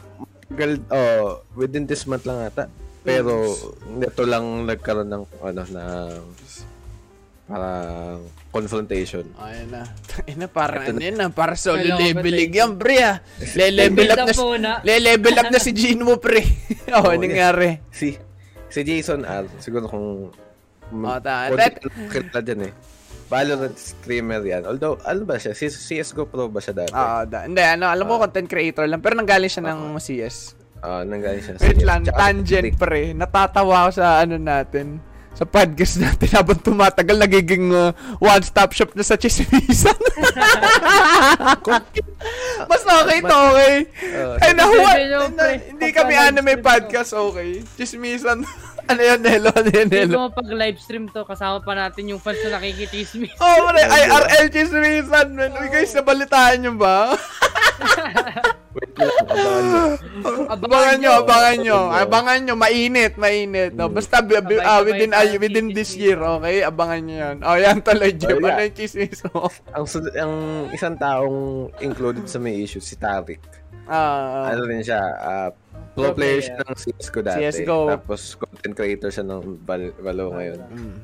Tagal, oh, within this month lang ata. Pero, ito lang nagkaroon ng, ano, ng, parang, confrontation. Ayun na. Ayun na, parang Ito ano na. yun na, para solo leveling yan, pre ah. Le-level up na, na. le-level up na si Gene mo, pre. Oo, Oo, nangyari. Si, si Jason R, siguro kung, Oh, ta- kilala dyan eh. Valorant streamer yan. Although, ano ba siya? C- CSGO Pro ba siya dati? Oo, da- hindi, ano, alam ko content creator lang, pero nanggaling siya ng CS. Ah, nanggaling siya. Wait lang, tangent, pre. Natatawa ako sa ano natin, sa podcast natin habang tumatagal, nagiging uh, one-stop shop na sa chismisan. Mas okay to, okay? Oh, Ay, nahuwa. Na- hindi kami anime podcast, okay? Chismisan. Ano yan, Nelo? Ano yan, Hindi Nelo? mo pag live stream to, kasama pa natin yung fans na nakikitismi. Oh, pre, IRL chismisan, man. Uy, guys, nabalitaan nyo ba? Wait lang, abangan nyo, abangan nyo. Abangan nyo, mainit, mainit. No, basta bi- bi- ah, within ah, within this year, okay? Abangan nyo yan. Oh, yan tuloy, Jim. Oh, yeah. Ano yung chismis mo? ang, ang isang taong included sa may issue, si Tarik. Ah, ano rin siya, ah, pro player siya ng CSGO dati. CS:GO. Tapos content creator siya ng Val- Valo ngayon. mm.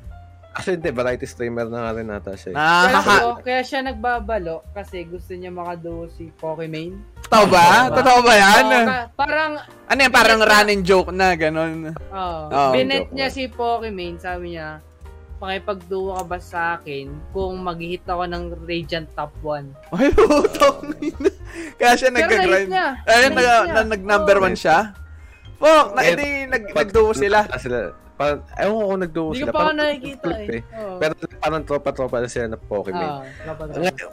Actually, hindi, variety streamer na nga rin nata siya. eh. Kaya, Nakaka... po, kaya siya nagbabalo kasi gusto niya makaduo si Pokimane. Totoo ba? Totoo ba yan? Oo, ka- parang, Ano yan? Parang running joke na, ganun. oh, Oo, binet joke niya si Pokimane, sabi niya, pakipagduo ka ba sa akin kung mag-hit ako ng Radiant Top 1? Ay, utong. Kaya siya nag-grind. Ayun, nag, na, nag-number Oo. one siya. Fuck, na, Eh, edi, nag, nagduo sila. Ah, sila. Parang, ewan ko kung nagduo Hindi sila. ko pa ako nakikita eh. Oo. Pero parang tropa-tropa na sila na Pokemon. Ah,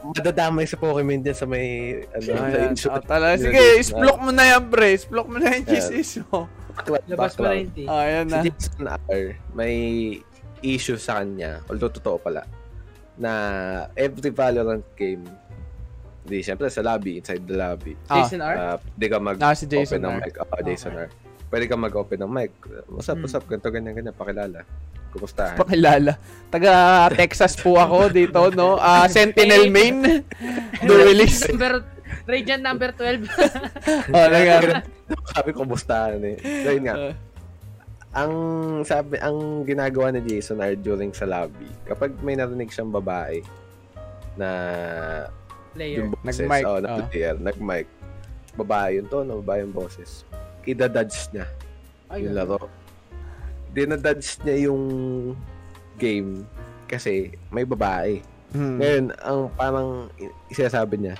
madadamay sa Pokemon dyan sa may, ano, sa issue. oh, talaga. Sige, splok mo na yan, pre. Splok mo na yung chismis mo. Labas mo na yung tea. Ah, ayan Si na. Jason R, may issue sa kanya, although totoo pala, na every Valorant game, di syempre sa lobby, inside the lobby, Ah. Jason R? uh, di ka mag Ah, si Jason ng R. mic. Oh, Jason R. Pwede ka mag-open ng mic. What's up, what's up? Ganito, ganyan, ganyan. Pakilala. Kumusta? Pakilala. Taga Texas po ako dito, no? Ah, Sentinel Main. Duelist. Number, Radiant number 12. oh, naga. Sabi, kumusta? eh. So, yun nga. Ang sabi ang ginagawa ni Jason R during sa lobby kapag may narinig siyang babae na Player. Nag-mic, oh, ah. nag nag mic babae yung tono babae yung boses idadudge niya yung laro dinadudge niya yung game kasi may babae hmm. ngayon ang parang i- sinasabi niya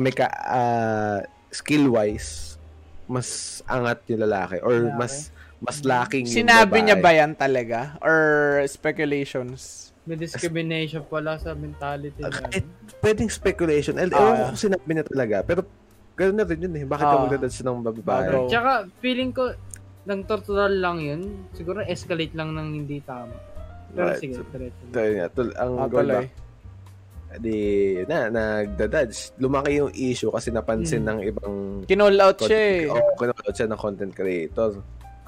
may ka ah, skill wise mas angat yung lalaki or Lalaki? mas mas lacking yung Sinabi babae. niya ba yan talaga? Or speculations? May discrimination pala sa mentality Ah, niya. kahit pwedeng speculation. Eh, Ah. ewan ko kung sinabi niya talaga. Pero, gano'n na rin yun eh. Bakit ka Ah. magdadance ng babae? Bro. Tsaka, feeling ko, nang tortural lang yun. Siguro escalate lang ng hindi tama. Pero Right. sige, diretso. Yun nga. Tul- ang Ah, goal tuloy. di, na, nagdadudge. Lumaki yung issue kasi napansin Hmm. ng ibang Kinall out siya eh. Oo, kinulot siya ng content creator.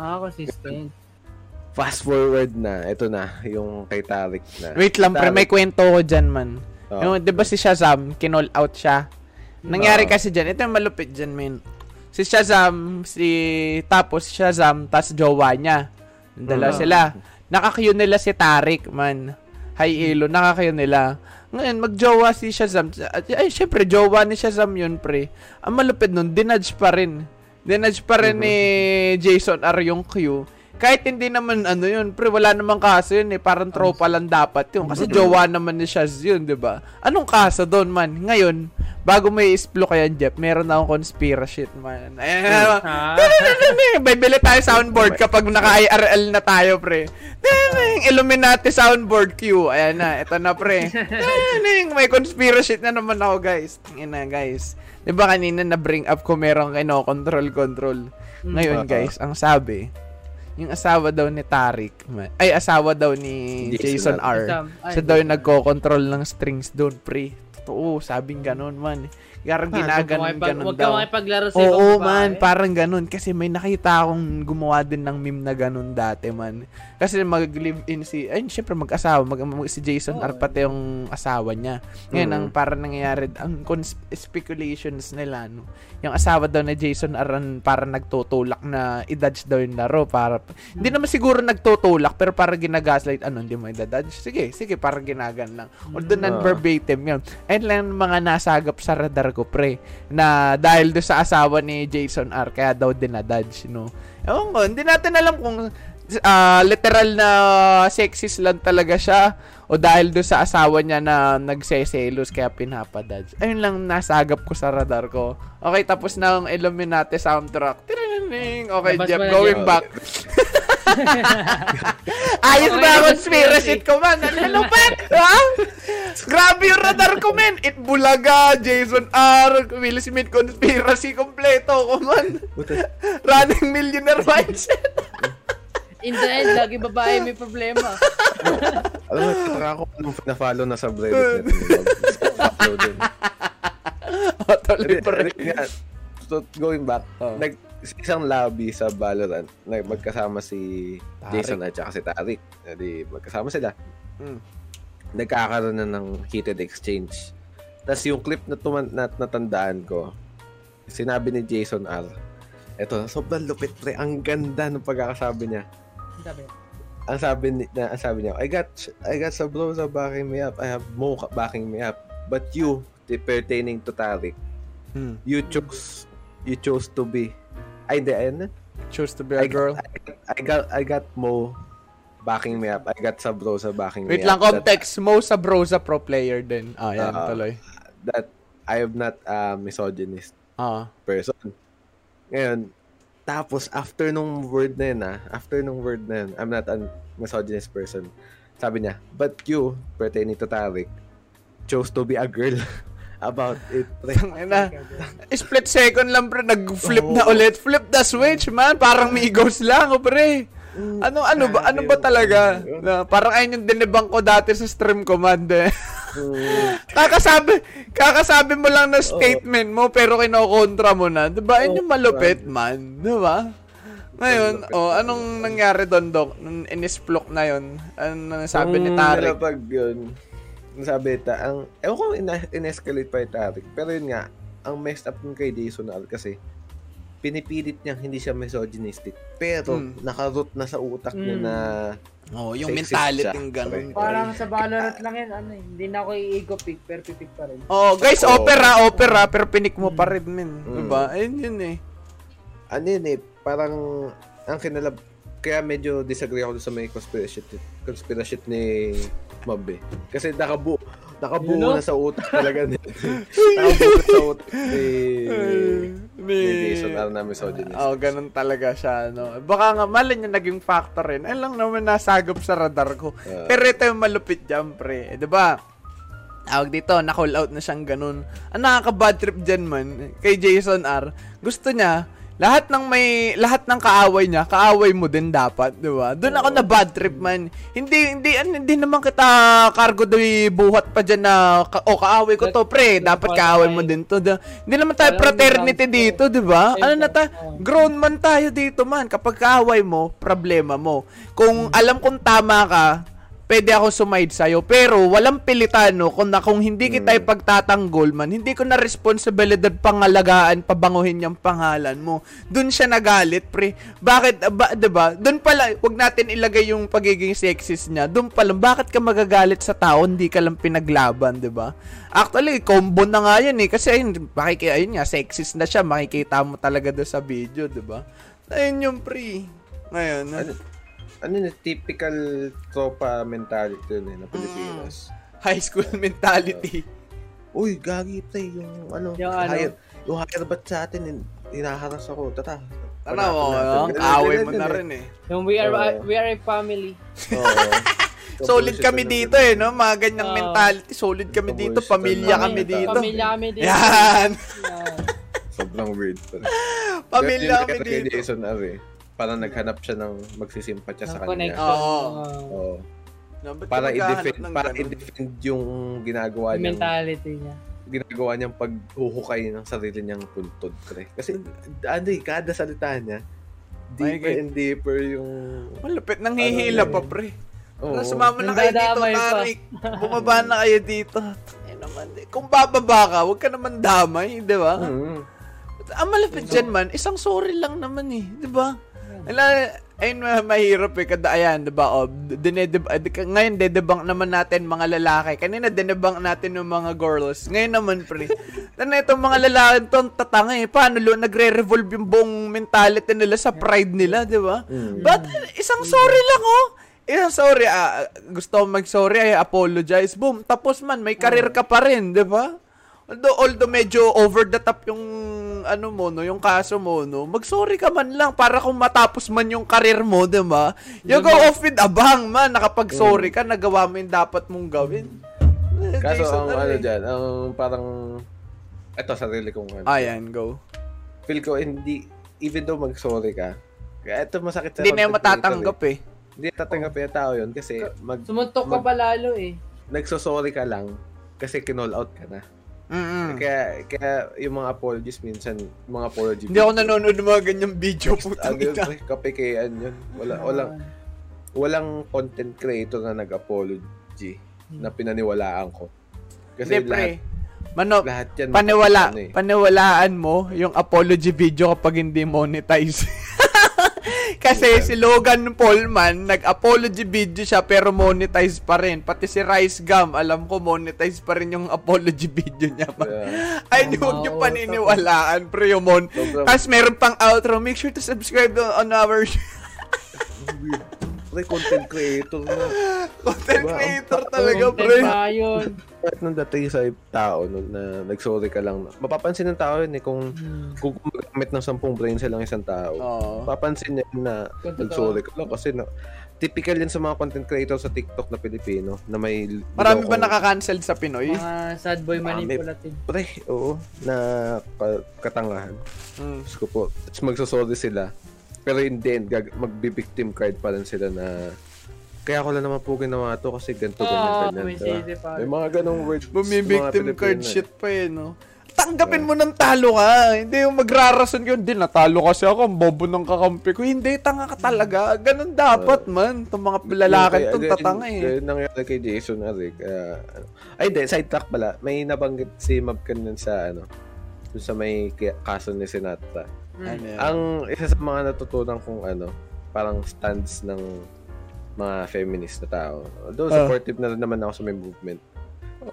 Ah, consistent. Fast forward na, ito na, yung kay Tarik na. Wait lang, pre, may kwento ko dyan, man. Oh. Yung, di ba si Shazam, kinall out siya? Nangyari Oo. kasi dyan, ito yung malupit dyan, men. Si Shazam, si, tapos si Shazam, tas jowa niya. Yung Dalawa Oo. sila. Nakakayo nila si Tarik, man. Hi, Elo, nakakayo nila. Ngayon, magjowa si Shazam. Ay, syempre, jowa ni Shazam yun, pre. Ang malupit nun, dinudge pa rin. Dinudge pa rin ni Jason R yung Q. kahit hindi naman ano yun, pre, wala namang kaso yun eh. Parang tropa lang dapat yun. Kasi jowa naman ni Shaz yun, di ba? Anong kaso doon man? Ngayon, bago may isplo kaya Jeff, meron na akong conspiracy shit, man. Ayan, Ah. Bibili tayo soundboard kapag naka-IRL na tayo, pre. Ding, Illuminati soundboard Q. Ayan na, ito na, pre. May conspiracy shit na naman ako, guys. Tingnan na, guys. Di ba kanina na-bring up ko merong kino control-control. Ngayon, Mm. guys, ang sabi, yung asawa daw ni Tarik, ay asawa daw ni Jason Jason R. Siya daw yung nagko-control ng strings doon, pre. Totoo, sabing ganun, man. Garang ginaganon ganun Huwag ka daw. makipaglaro sa Oo, man, parang ganun. Kasi may nakita akong gumawa din ng meme na ganun dati, man. Kasi mag-live-in si, ay, syempre mag-asawa, mag, mag- si Jason Oo. R, pati yung asawa niya. Ngayon, Mm. ang parang nangyayari, ang cons- speculations nila, no, yung asawa daw ni Jason R, ang parang nagtutulak na i-dodge daw yung laro. Para, Hindi naman siguro nagtutulak, pero parang ginagaslight, ano, hindi mo i-dodge? Sige, sige, parang ginagan lang. Although Ah. non-verbatim yun. Ayun lang mga nasagap sa radar ko, pre, na dahil do sa asawa ni Jason R, kaya daw dinadodge, no? Ewan ko, hindi natin alam kung ah, literal na sexist lang talaga siya o dahil do sa asawa niya na nagseselos kaya pinapadodge. Ayun lang nasagap ko sa radar ko. Okay, tapos na ang Illuminati soundtrack. Tirining! Okay, Jeff, going back. Ayos ba ang conspiracy. ko man? Ano pa? Ha? Grabe yung radar ko, men. It Bulaga, Jason R, Will Smith conspiracy kompleto ko man. Running millionaire mindset. In the end, lagi babae may problema. Alam mo, taka ako nung na-follow na sa Reddit na follow So, going back, Oh. nag sa isang lobby sa Valorant, nag magkasama si Tarik. Jason at saka si Tarik. Hindi, magkasama sila. Mm. Nagkakaroon na ng heated exchange. Tapos yung clip na, tuman, na natandaan ko, sinabi ni Jason R. Ito, sobrang lupit pre. Ang ganda ng pagkakasabi niya. Sabi, Ang sabi ni, na, ang sabi niya, I got I got some are backing me up. I have Mo backing me up. But you, pertaining to Tarik, Hmm. you chose you chose to be ay hindi ayun na. Choose to be a I girl. got, I got I got Mo backing me up. I got bros are backing Wait me lang, up. That- context. Mo sa bro sa pro player din. Ah, yan, Ah. tuloy. That, I am not a misogynist Ah. person. Ngayon, tapos after nung word na yun ah, after nung word na yun, I'm not a misogynist person. Sabi niya, but you, pertaining to Tarik, chose to be a girl about it. Pre. Tangina. Split second lang, pre. Nag-flip Oo. na ulit. Flip the switch, man. Parang Migos lang, oh, pre. Ano, ano ba, ano ba talaga? Na, parang ayun yung dinibang ko dati sa stream command, eh. Mm, kakasabi, kakasabi mo lang na statement mo, pero kinokontra mo na. Diba? Yun yung malupit, man. Diba? Ngayon, Malupit. oh, anong nangyari doon, Dok? Nung na yun, ano sabi ni Nung Tarik? nalapag yun, nung sabi ta, ang, ewan ko ina- in-escalate pa yung Tarik, pero yun nga, ang messed up nun kay Jason Al kasi, pinipilit niyang hindi siya misogynistic, pero Hmm. nakaroot na sa utak niya Hmm. na, Oh, yung mentality ng ganun. Okay. parang sa Valorant lang yan, ano eh. Hindi na ako i-ego pick, pero pipick pa rin. Oh, guys, Oo. opera, opera, pero pinik mo pa rin, men. Mm. Diba? Ayun yun eh. ano yun eh, parang, ang kinalab, kaya medyo disagree ako sa may conspiracy, conspiracy ni Mob eh. Kasi nakabuo, nakabuo Yun, no? na sa utak talaga ni, nakabuo na sa utak ni, ni Jason Al na misogynist. Oh, ganun talaga siya, no. Baka nga, malin yung naging factor rin. Ayun lang naman nasagap sa radar ko. Ah. Pero ito yung malupit dyan, pre. Eh, diba? Tawag dito, na-call out na siyang ganun. Ang nakaka-bad trip dyan man, kay Jason R, gusto niya, lahat ng may lahat ng kaaway niya, kaaway mo din dapat, 'di ba? Doon ako na bad trip man. Hindi hindi hindi naman kita cargo doy buhat pa diyan na ka, oh, kaaway ko to, pre, dapat kaaway mo din to. Da- Hindi naman tayo fraternity dito, 'di ba? Ano na ta? Grown man tayo dito man. Kapag kaaway mo, problema mo. Kung alam kong tama ka, pwede ako sumaid sa'yo. Pero walang pilitano kung, na, kung hindi kita ipagtatanggol man, hindi ko na responsibilidad pangalagaan, pabanguhin yung pangalan mo. Doon siya nagalit, pre. Bakit, ba, ba? Doon pala, wag natin ilagay yung pagiging sexist niya. Doon pala, bakit ka magagalit sa tao, hindi ka lang pinaglaban, ba? Actually, combo na nga yan eh. Kasi ayun, makiki, ayun nga, sexist na siya. Makikita mo talaga doon sa video, ba? Ayun yung pre. Ngayon, Ano, ano yun, typical tropa mentality yun eh, na Pilipinas. high school mentality. Uy, gagi pre, yung ano, Yung ano? higher, yung higher bat sa atin, hin- hinaharas ako, tata. Ano panatag mo, ang Ganun, away mo na eh. rin eh. Yung we are, Oo. we are a family. Oo. Solid kami dito eh, no? Mga ganyang Oo. mentality. Solid kami dito. Pamilya na. kami dito. Pamilya kami dito. Yan! Sobrang weird. Pala. Pamilya kami dito. Jason Ari. Parang naghanap siya ng magsisimpatya sa Ang kanya. connection. Oo. Oo. Oo. No, Para i-defend, ng para ganun? i-defend yung ginagawa niyang mentality niya. ginagawa niyang paghuhukay ng sarili niyang puntod, pre. Kasi, ano eh, kada salita niya, deeper May- and deeper yung... Malupit, nanghihila Ano pa, pre. Oo. Tara, sumama na kayo dito. Tarik. Bumaba na kayo dito. Ay naman, eh. Kung bababa ka, huwag ka naman damay, di ba? Mm. Ang malapit dyan man, isang sorry lang naman eh, di ba? Wala, ayun ma- mahirap eh, kada ayan, di ba? O, dinedeb, di- ngayon, dedebunk naman natin mga lalaki. Kanina, dinebunk natin yung mga girls. Ngayon naman, pre. Ano itong mga lalaki to, ang tatanga eh. Paano lo, nagre-revolve yung buong mentality nila sa pride nila, di ba? Mm. But, isang sorry lang, oh. Isang sorry, ah, gusto mag-sorry, I apologize. Boom, tapos man, may career ka pa rin, di ba? Although, although medyo over the top yung ano mo no, yung kaso mo no, mag-sorry ka man lang para kung matapos man yung career mo, 'di ba? You go off with a bang man, nakapag-sorry ka, nagawa mo yung dapat mong gawin. Eh, Kaso Jason, ang ano ano eh. dyan, ang parang... Ito, sarili kong ano. Ayan, go. Feel ko, hindi... Even though mag-sorry ka, kaya ito masakit sa Hindi na yung matatanggap eh. Hindi tatanggap yung tao yun kasi mag, Sumuntok ka Mag- pa lalo eh. nagsosorry ka lang kasi kinall out ka na. Mm. Kaya, kaya yung mga apologies minsan, mga apology Hindi ako nanonood ng mga ganyang video Ano ina. pre, kapikean yun. Wala, walang, walang content creator na nag-apology na pinaniwalaan ko. Kasi Hindi pre. lahat, Mano, lahat yan. paniwala, ano eh. paniwalaan mo yung apology video kapag hindi monetize. Kasi si Logan Paul man, nag-apology video siya pero monetize pa rin. Pati si Rice Gum, alam ko monetize pa rin yung apology video niya. Yeah. Ay, di huwag niyo paniniwalaan, pre, yung mon. Tapos meron pang outro. Make sure to subscribe on our. Pre, content creator na. content Diba? creator talaga, Content pre. pa yun. Kahit nung dating sa tao no, na nag-sorry ka lang, mapapansin ng tao yun eh kung, Hmm. kung gumagamit ng sampung brain sa lang isang tao. Oo. Papansin niya na nag-sorry ka lang kasi na, typical yan sa mga content creator sa TikTok na Pilipino na may Marami ba nakaka-cancel sa Pinoy? Mga sad boy Marami. manipulative. Pre, oo, na ka- katangahan. Mm. Diyos ko po. Tapos magsasorry sila. Pero in the end, gag- magbi-victim card pa rin sila na kaya ko lang naman po ginawa to kasi ganito, ganyan, Ah, ganyan. may diba? pa. May mga ganong words. Bumibictim card eh. shit pa eh, no? Tanggapin mo ng talo ka. Hindi yung magrarason yun. Hindi, natalo kasi ako. Ang bobo ng kakampi ko. Hindi, tanga ka talaga. Ganun dapat, man. Itong mga lalaki itong tatanga eh. Ganyan nangyari kay Jason Ari. Kaya, ano. Ay, hindi. Side track pala. May nabanggit si Mab kanina sa, ano, dun sa may kaso ni Sinatra. Yan? Ang isa sa mga natutunan kong, ano, parang stands ng mga feminist na tao. Although Ah. supportive na rin naman ako sa may movement.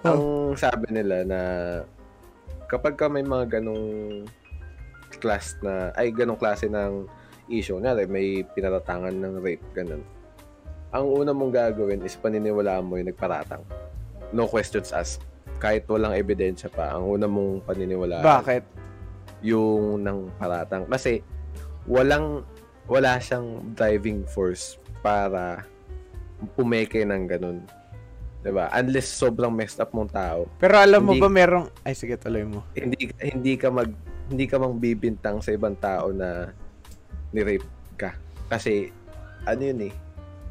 Ang sabi nila na kapag ka may mga ganong class na, ay ganong klase ng issue, nyari may pinaratangan ng rape, ganun. Ang una mong gagawin is paniniwalaan mo yung nagparatang. No questions asked. Kahit walang ebidensya pa, ang una mong paniniwalaan Bakit? Yung ng paratang. Kasi walang, wala siyang driving force para pumeke ng ganun. 'Di ba? Unless sobrang messed up mong tao, Pero alam mo Hindi- ba merong... Ay, sige, tuloy mo. hindi hindi ka mag hindi ka mang bibintang sa ibang tao na ni-rape ka. Kasi ano yun eh.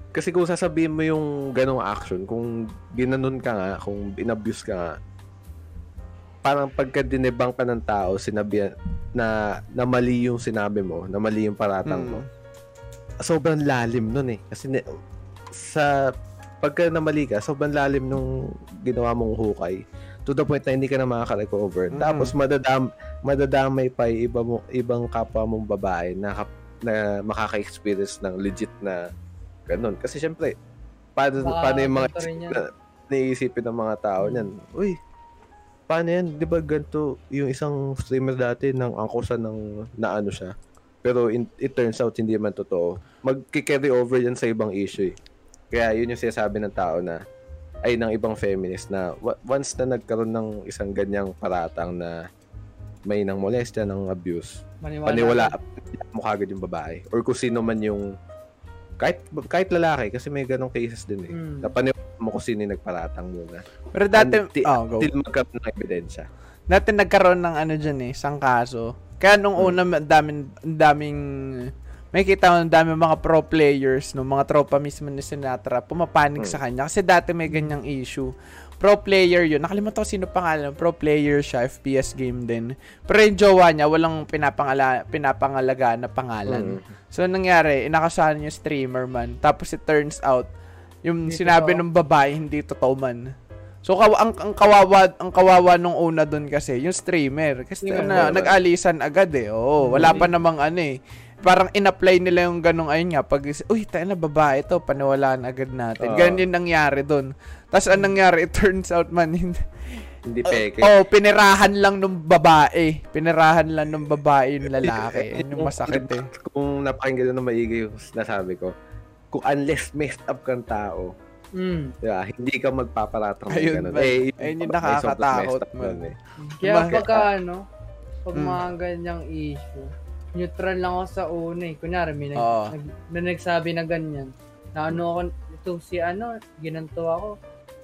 Kasi kung sasabihin mo yung ganong action, kung ginanon ka nga, kung inabuse ka nga, parang pagka dinebang ka ng tao, sinabi na, na mali yung sinabi mo, na mali yung paratang Mm. mo, sobrang lalim nun eh. Kasi ni- sa pagka namali ka, sobrang lalim nung ginawa mong hukay to the point na hindi ka na makaka-recover. Mm. Tapos madadam madadamay pa yung iba mo, ibang kapwa mong babae na, na makaka-experience ng legit na ganun. Kasi syempre, paano, Baka paano yung mga na, naiisipin ng mga tao niyan? Uy, paano yan? Di ba ganito yung isang streamer dati nang angkusan ng na ano siya? pero in, it turns out hindi man totoo, magki-carry over yan sa ibang issue eh. Kaya yun yung sinasabi ng tao na, ay ng ibang feminist na once na nagkaroon ng isang ganyang paratang na may nang molestya, ng abuse, Maniwala. paniwala mo kagad yung babae. Or kung sino man yung, kahit, kahit lalaki, kasi may ganong cases din eh. Mm. Na paniwala mo kung sino yung nagparatang muna. Pero dati, Until- oh, go. Until magkaroon ng ebidensya. Dati nagkaroon ng ano dyan eh, isang kaso. Kaya nung una, ang daming, daming, may kita mo, ang daming mga pro players, no, mga tropa mismo ni Sinatra, pumapanig sa kanya. Kasi dati may ganyang issue. Pro player yun. Nakalimutan ko sino pangalan. Pro player siya, FPS game din. Pero yung jowa niya, walang pinapangala, pinapangalaga na pangalan. So, anong nangyari, inakasahan yung streamer man. Tapos it turns out, yung Hindi sinabi totoo. ng babae, hindi totoo man. So, kaw- ang, ang kawawa, ang kawawa nung una doon kasi, yung streamer. Kasi Yeah, na, nag-alisan agad eh. Oo, wala pa namang ano eh. Parang in-apply nila yung ganong ayun nga. Pag, uy, tayo na babae to, paniwalaan agad natin. Oo. Ganun yung nangyari doon. Tapos anong nangyari, it turns out man, hindi, Hindi peke. oh, pinirahan lang nung babae. Pinirahan lang nung babae yung lalaki. Yun yung masakit eh. Kung napakinggan na maigi yung nasabi ko, kung unless messed up kang tao, Mm. di ba, hindi ka magpaparatang ng Ayun ganun. ba? Eh, Ayun yung nakakatakot, man. eh. Kaya pagka ano, pag Mm. mga ganyang issue, neutral lang ako sa una eh. Kunyari, may, nag, Oo. nag, may nagsabi na ganyan. Na ano ako, ito si ano, ginanto ako.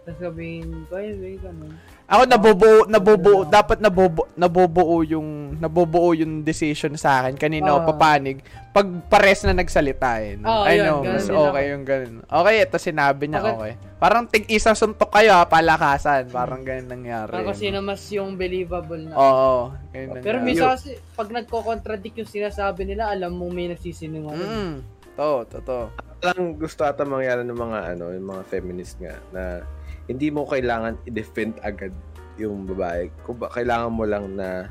Tapos sabihin ko, ay, ay, ganun. Ako nabubuo, nabubuo, dapat nabubuo, nabubuo yung, nabubuo yung decision sa akin. Kanina Ah. ako papanig. Pag pares na nagsalita eh. No? Ah, I yun, know, mas okay ako. yung ganun. Okay, ito sinabi niya, Okay. okay. Parang tig isang suntok kayo ha, palakasan. Parang ganun nangyari. Parang kasi na mas yung believable na. Oo. ganun Pero minsan kasi, pag nagko-contradict yung sinasabi nila, alam mong may nagsisinungaling. Mm. To, to, to. Lang gusto ata mangyari ng mga ano, yung mga feminist nga na hindi mo kailangan i-defend agad yung babae. Kung ba, kailangan mo lang na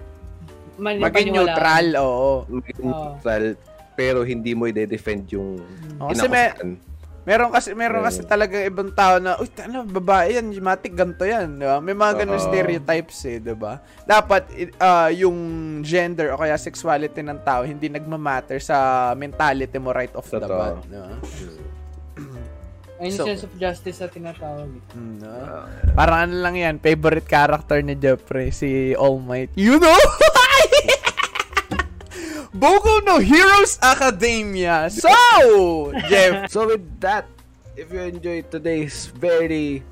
Man, Maging neutral, oo. maging Oo. neutral pero hindi mo i-defend yung Oh, kasi may. Meron kasi meron Mm. kasi talaga ibang tao na, uy, ano, babae yan, matik ganto yan, di ba? May mga ganun Oo. stereotypes eh, di ba? Dapat i- ah, yung gender o kaya sexuality ng tao hindi nagmamatter sa mentality mo right off the Totoo. bat, di ba? Yung So- sense of justice na tinatawag. eh. Mm, no? Ah, Parang ano lang yan, favorite character ni Jeffrey, si All Might. You know? Boku no Heroes Academia. So, Jeff, So with that, if you enjoyed today's very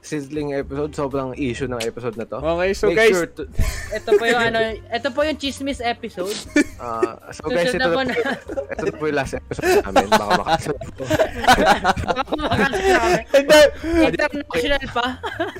sizzling episode, sobrang issue ng episode na to. okay, so make guys, sure to, Ito po yung ano, ito po yung chismis episode. ah, so guys, Susunod ito na na, po na. ito po yung last episode namin. Baka makasunod po. hindi, International pa.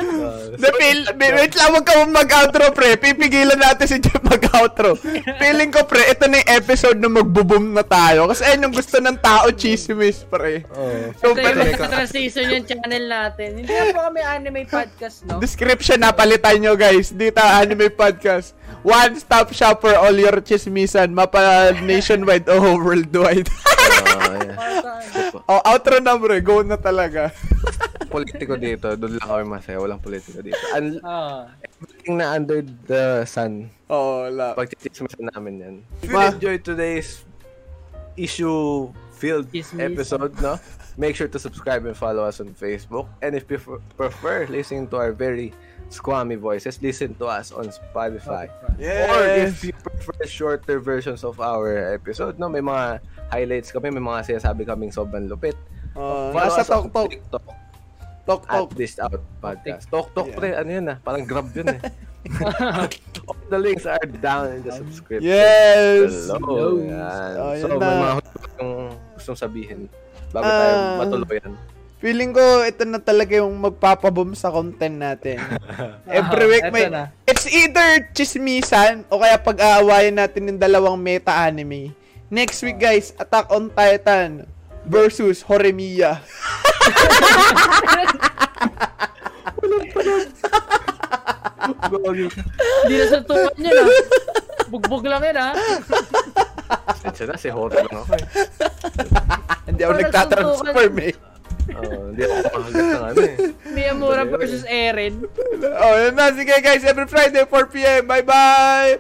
Uh, The feel, wait lang, wag ka mag-outro, pre. Pipigilan natin si Jeff mag-outro. Feeling ko, pre, ito na yung episode na magbo-boom na tayo. Kasi ayun yung gusto ng tao, chismis, pre. oh. So, Ito yung pre, transition yung channel natin. Hindi na po kami anime podcast, no? description na, palitan nyo, guys. Dito, anime podcast. One-stop shop for all your chismisan. Mapa nationwide o worldwide. Para sa- oh, outro na, pre. Go na talaga. politiko dito, doon lang kami masaya. Walang politiko dito. Un- Ah. everything na under the sun, Oo, oh, wala. pagtitismisan namin yan. If you enjoyed today's issue-filled Chismis. episode, no? Make sure to subscribe and follow us on Facebook. And if you prefer, prefer listening to our very squammy voices, listen to us on Spotify. Or if you prefer shorter versions of our episode, no? May mga highlights kami, may mga sinasabi kaming sobrang lupit. Oh, Follow nasa us on Tok. TikTok Tok at Tok. this out podcast. Tok Tok Yeah. pre, ano yun ah? Parang grab yun eh. All the links are down in the subscription. Yes! Hello. Hello. Yan. Oh, so, yun may na. mga gustong sabihin bago tayo Ah. matuluyan. Feeling ko ito na talaga yung magpapaboom sa content natin. Every week may na. It's either chismisan o kaya pag-aawayan natin yung dalawang meta-anime. Next week guys, Attack on Titan versus Horimiya. Hindi na suntukan yun, ah. Bugbog lang yun, ah. Sensya na, si Horo lang ako eh. Hindi ako Parang nagtatransform eh. Oh, hindi ako makagat ng ano eh. Miyamura versus Eren. Oh, yun na. Sige guys, every Friday 4pm. Bye-bye!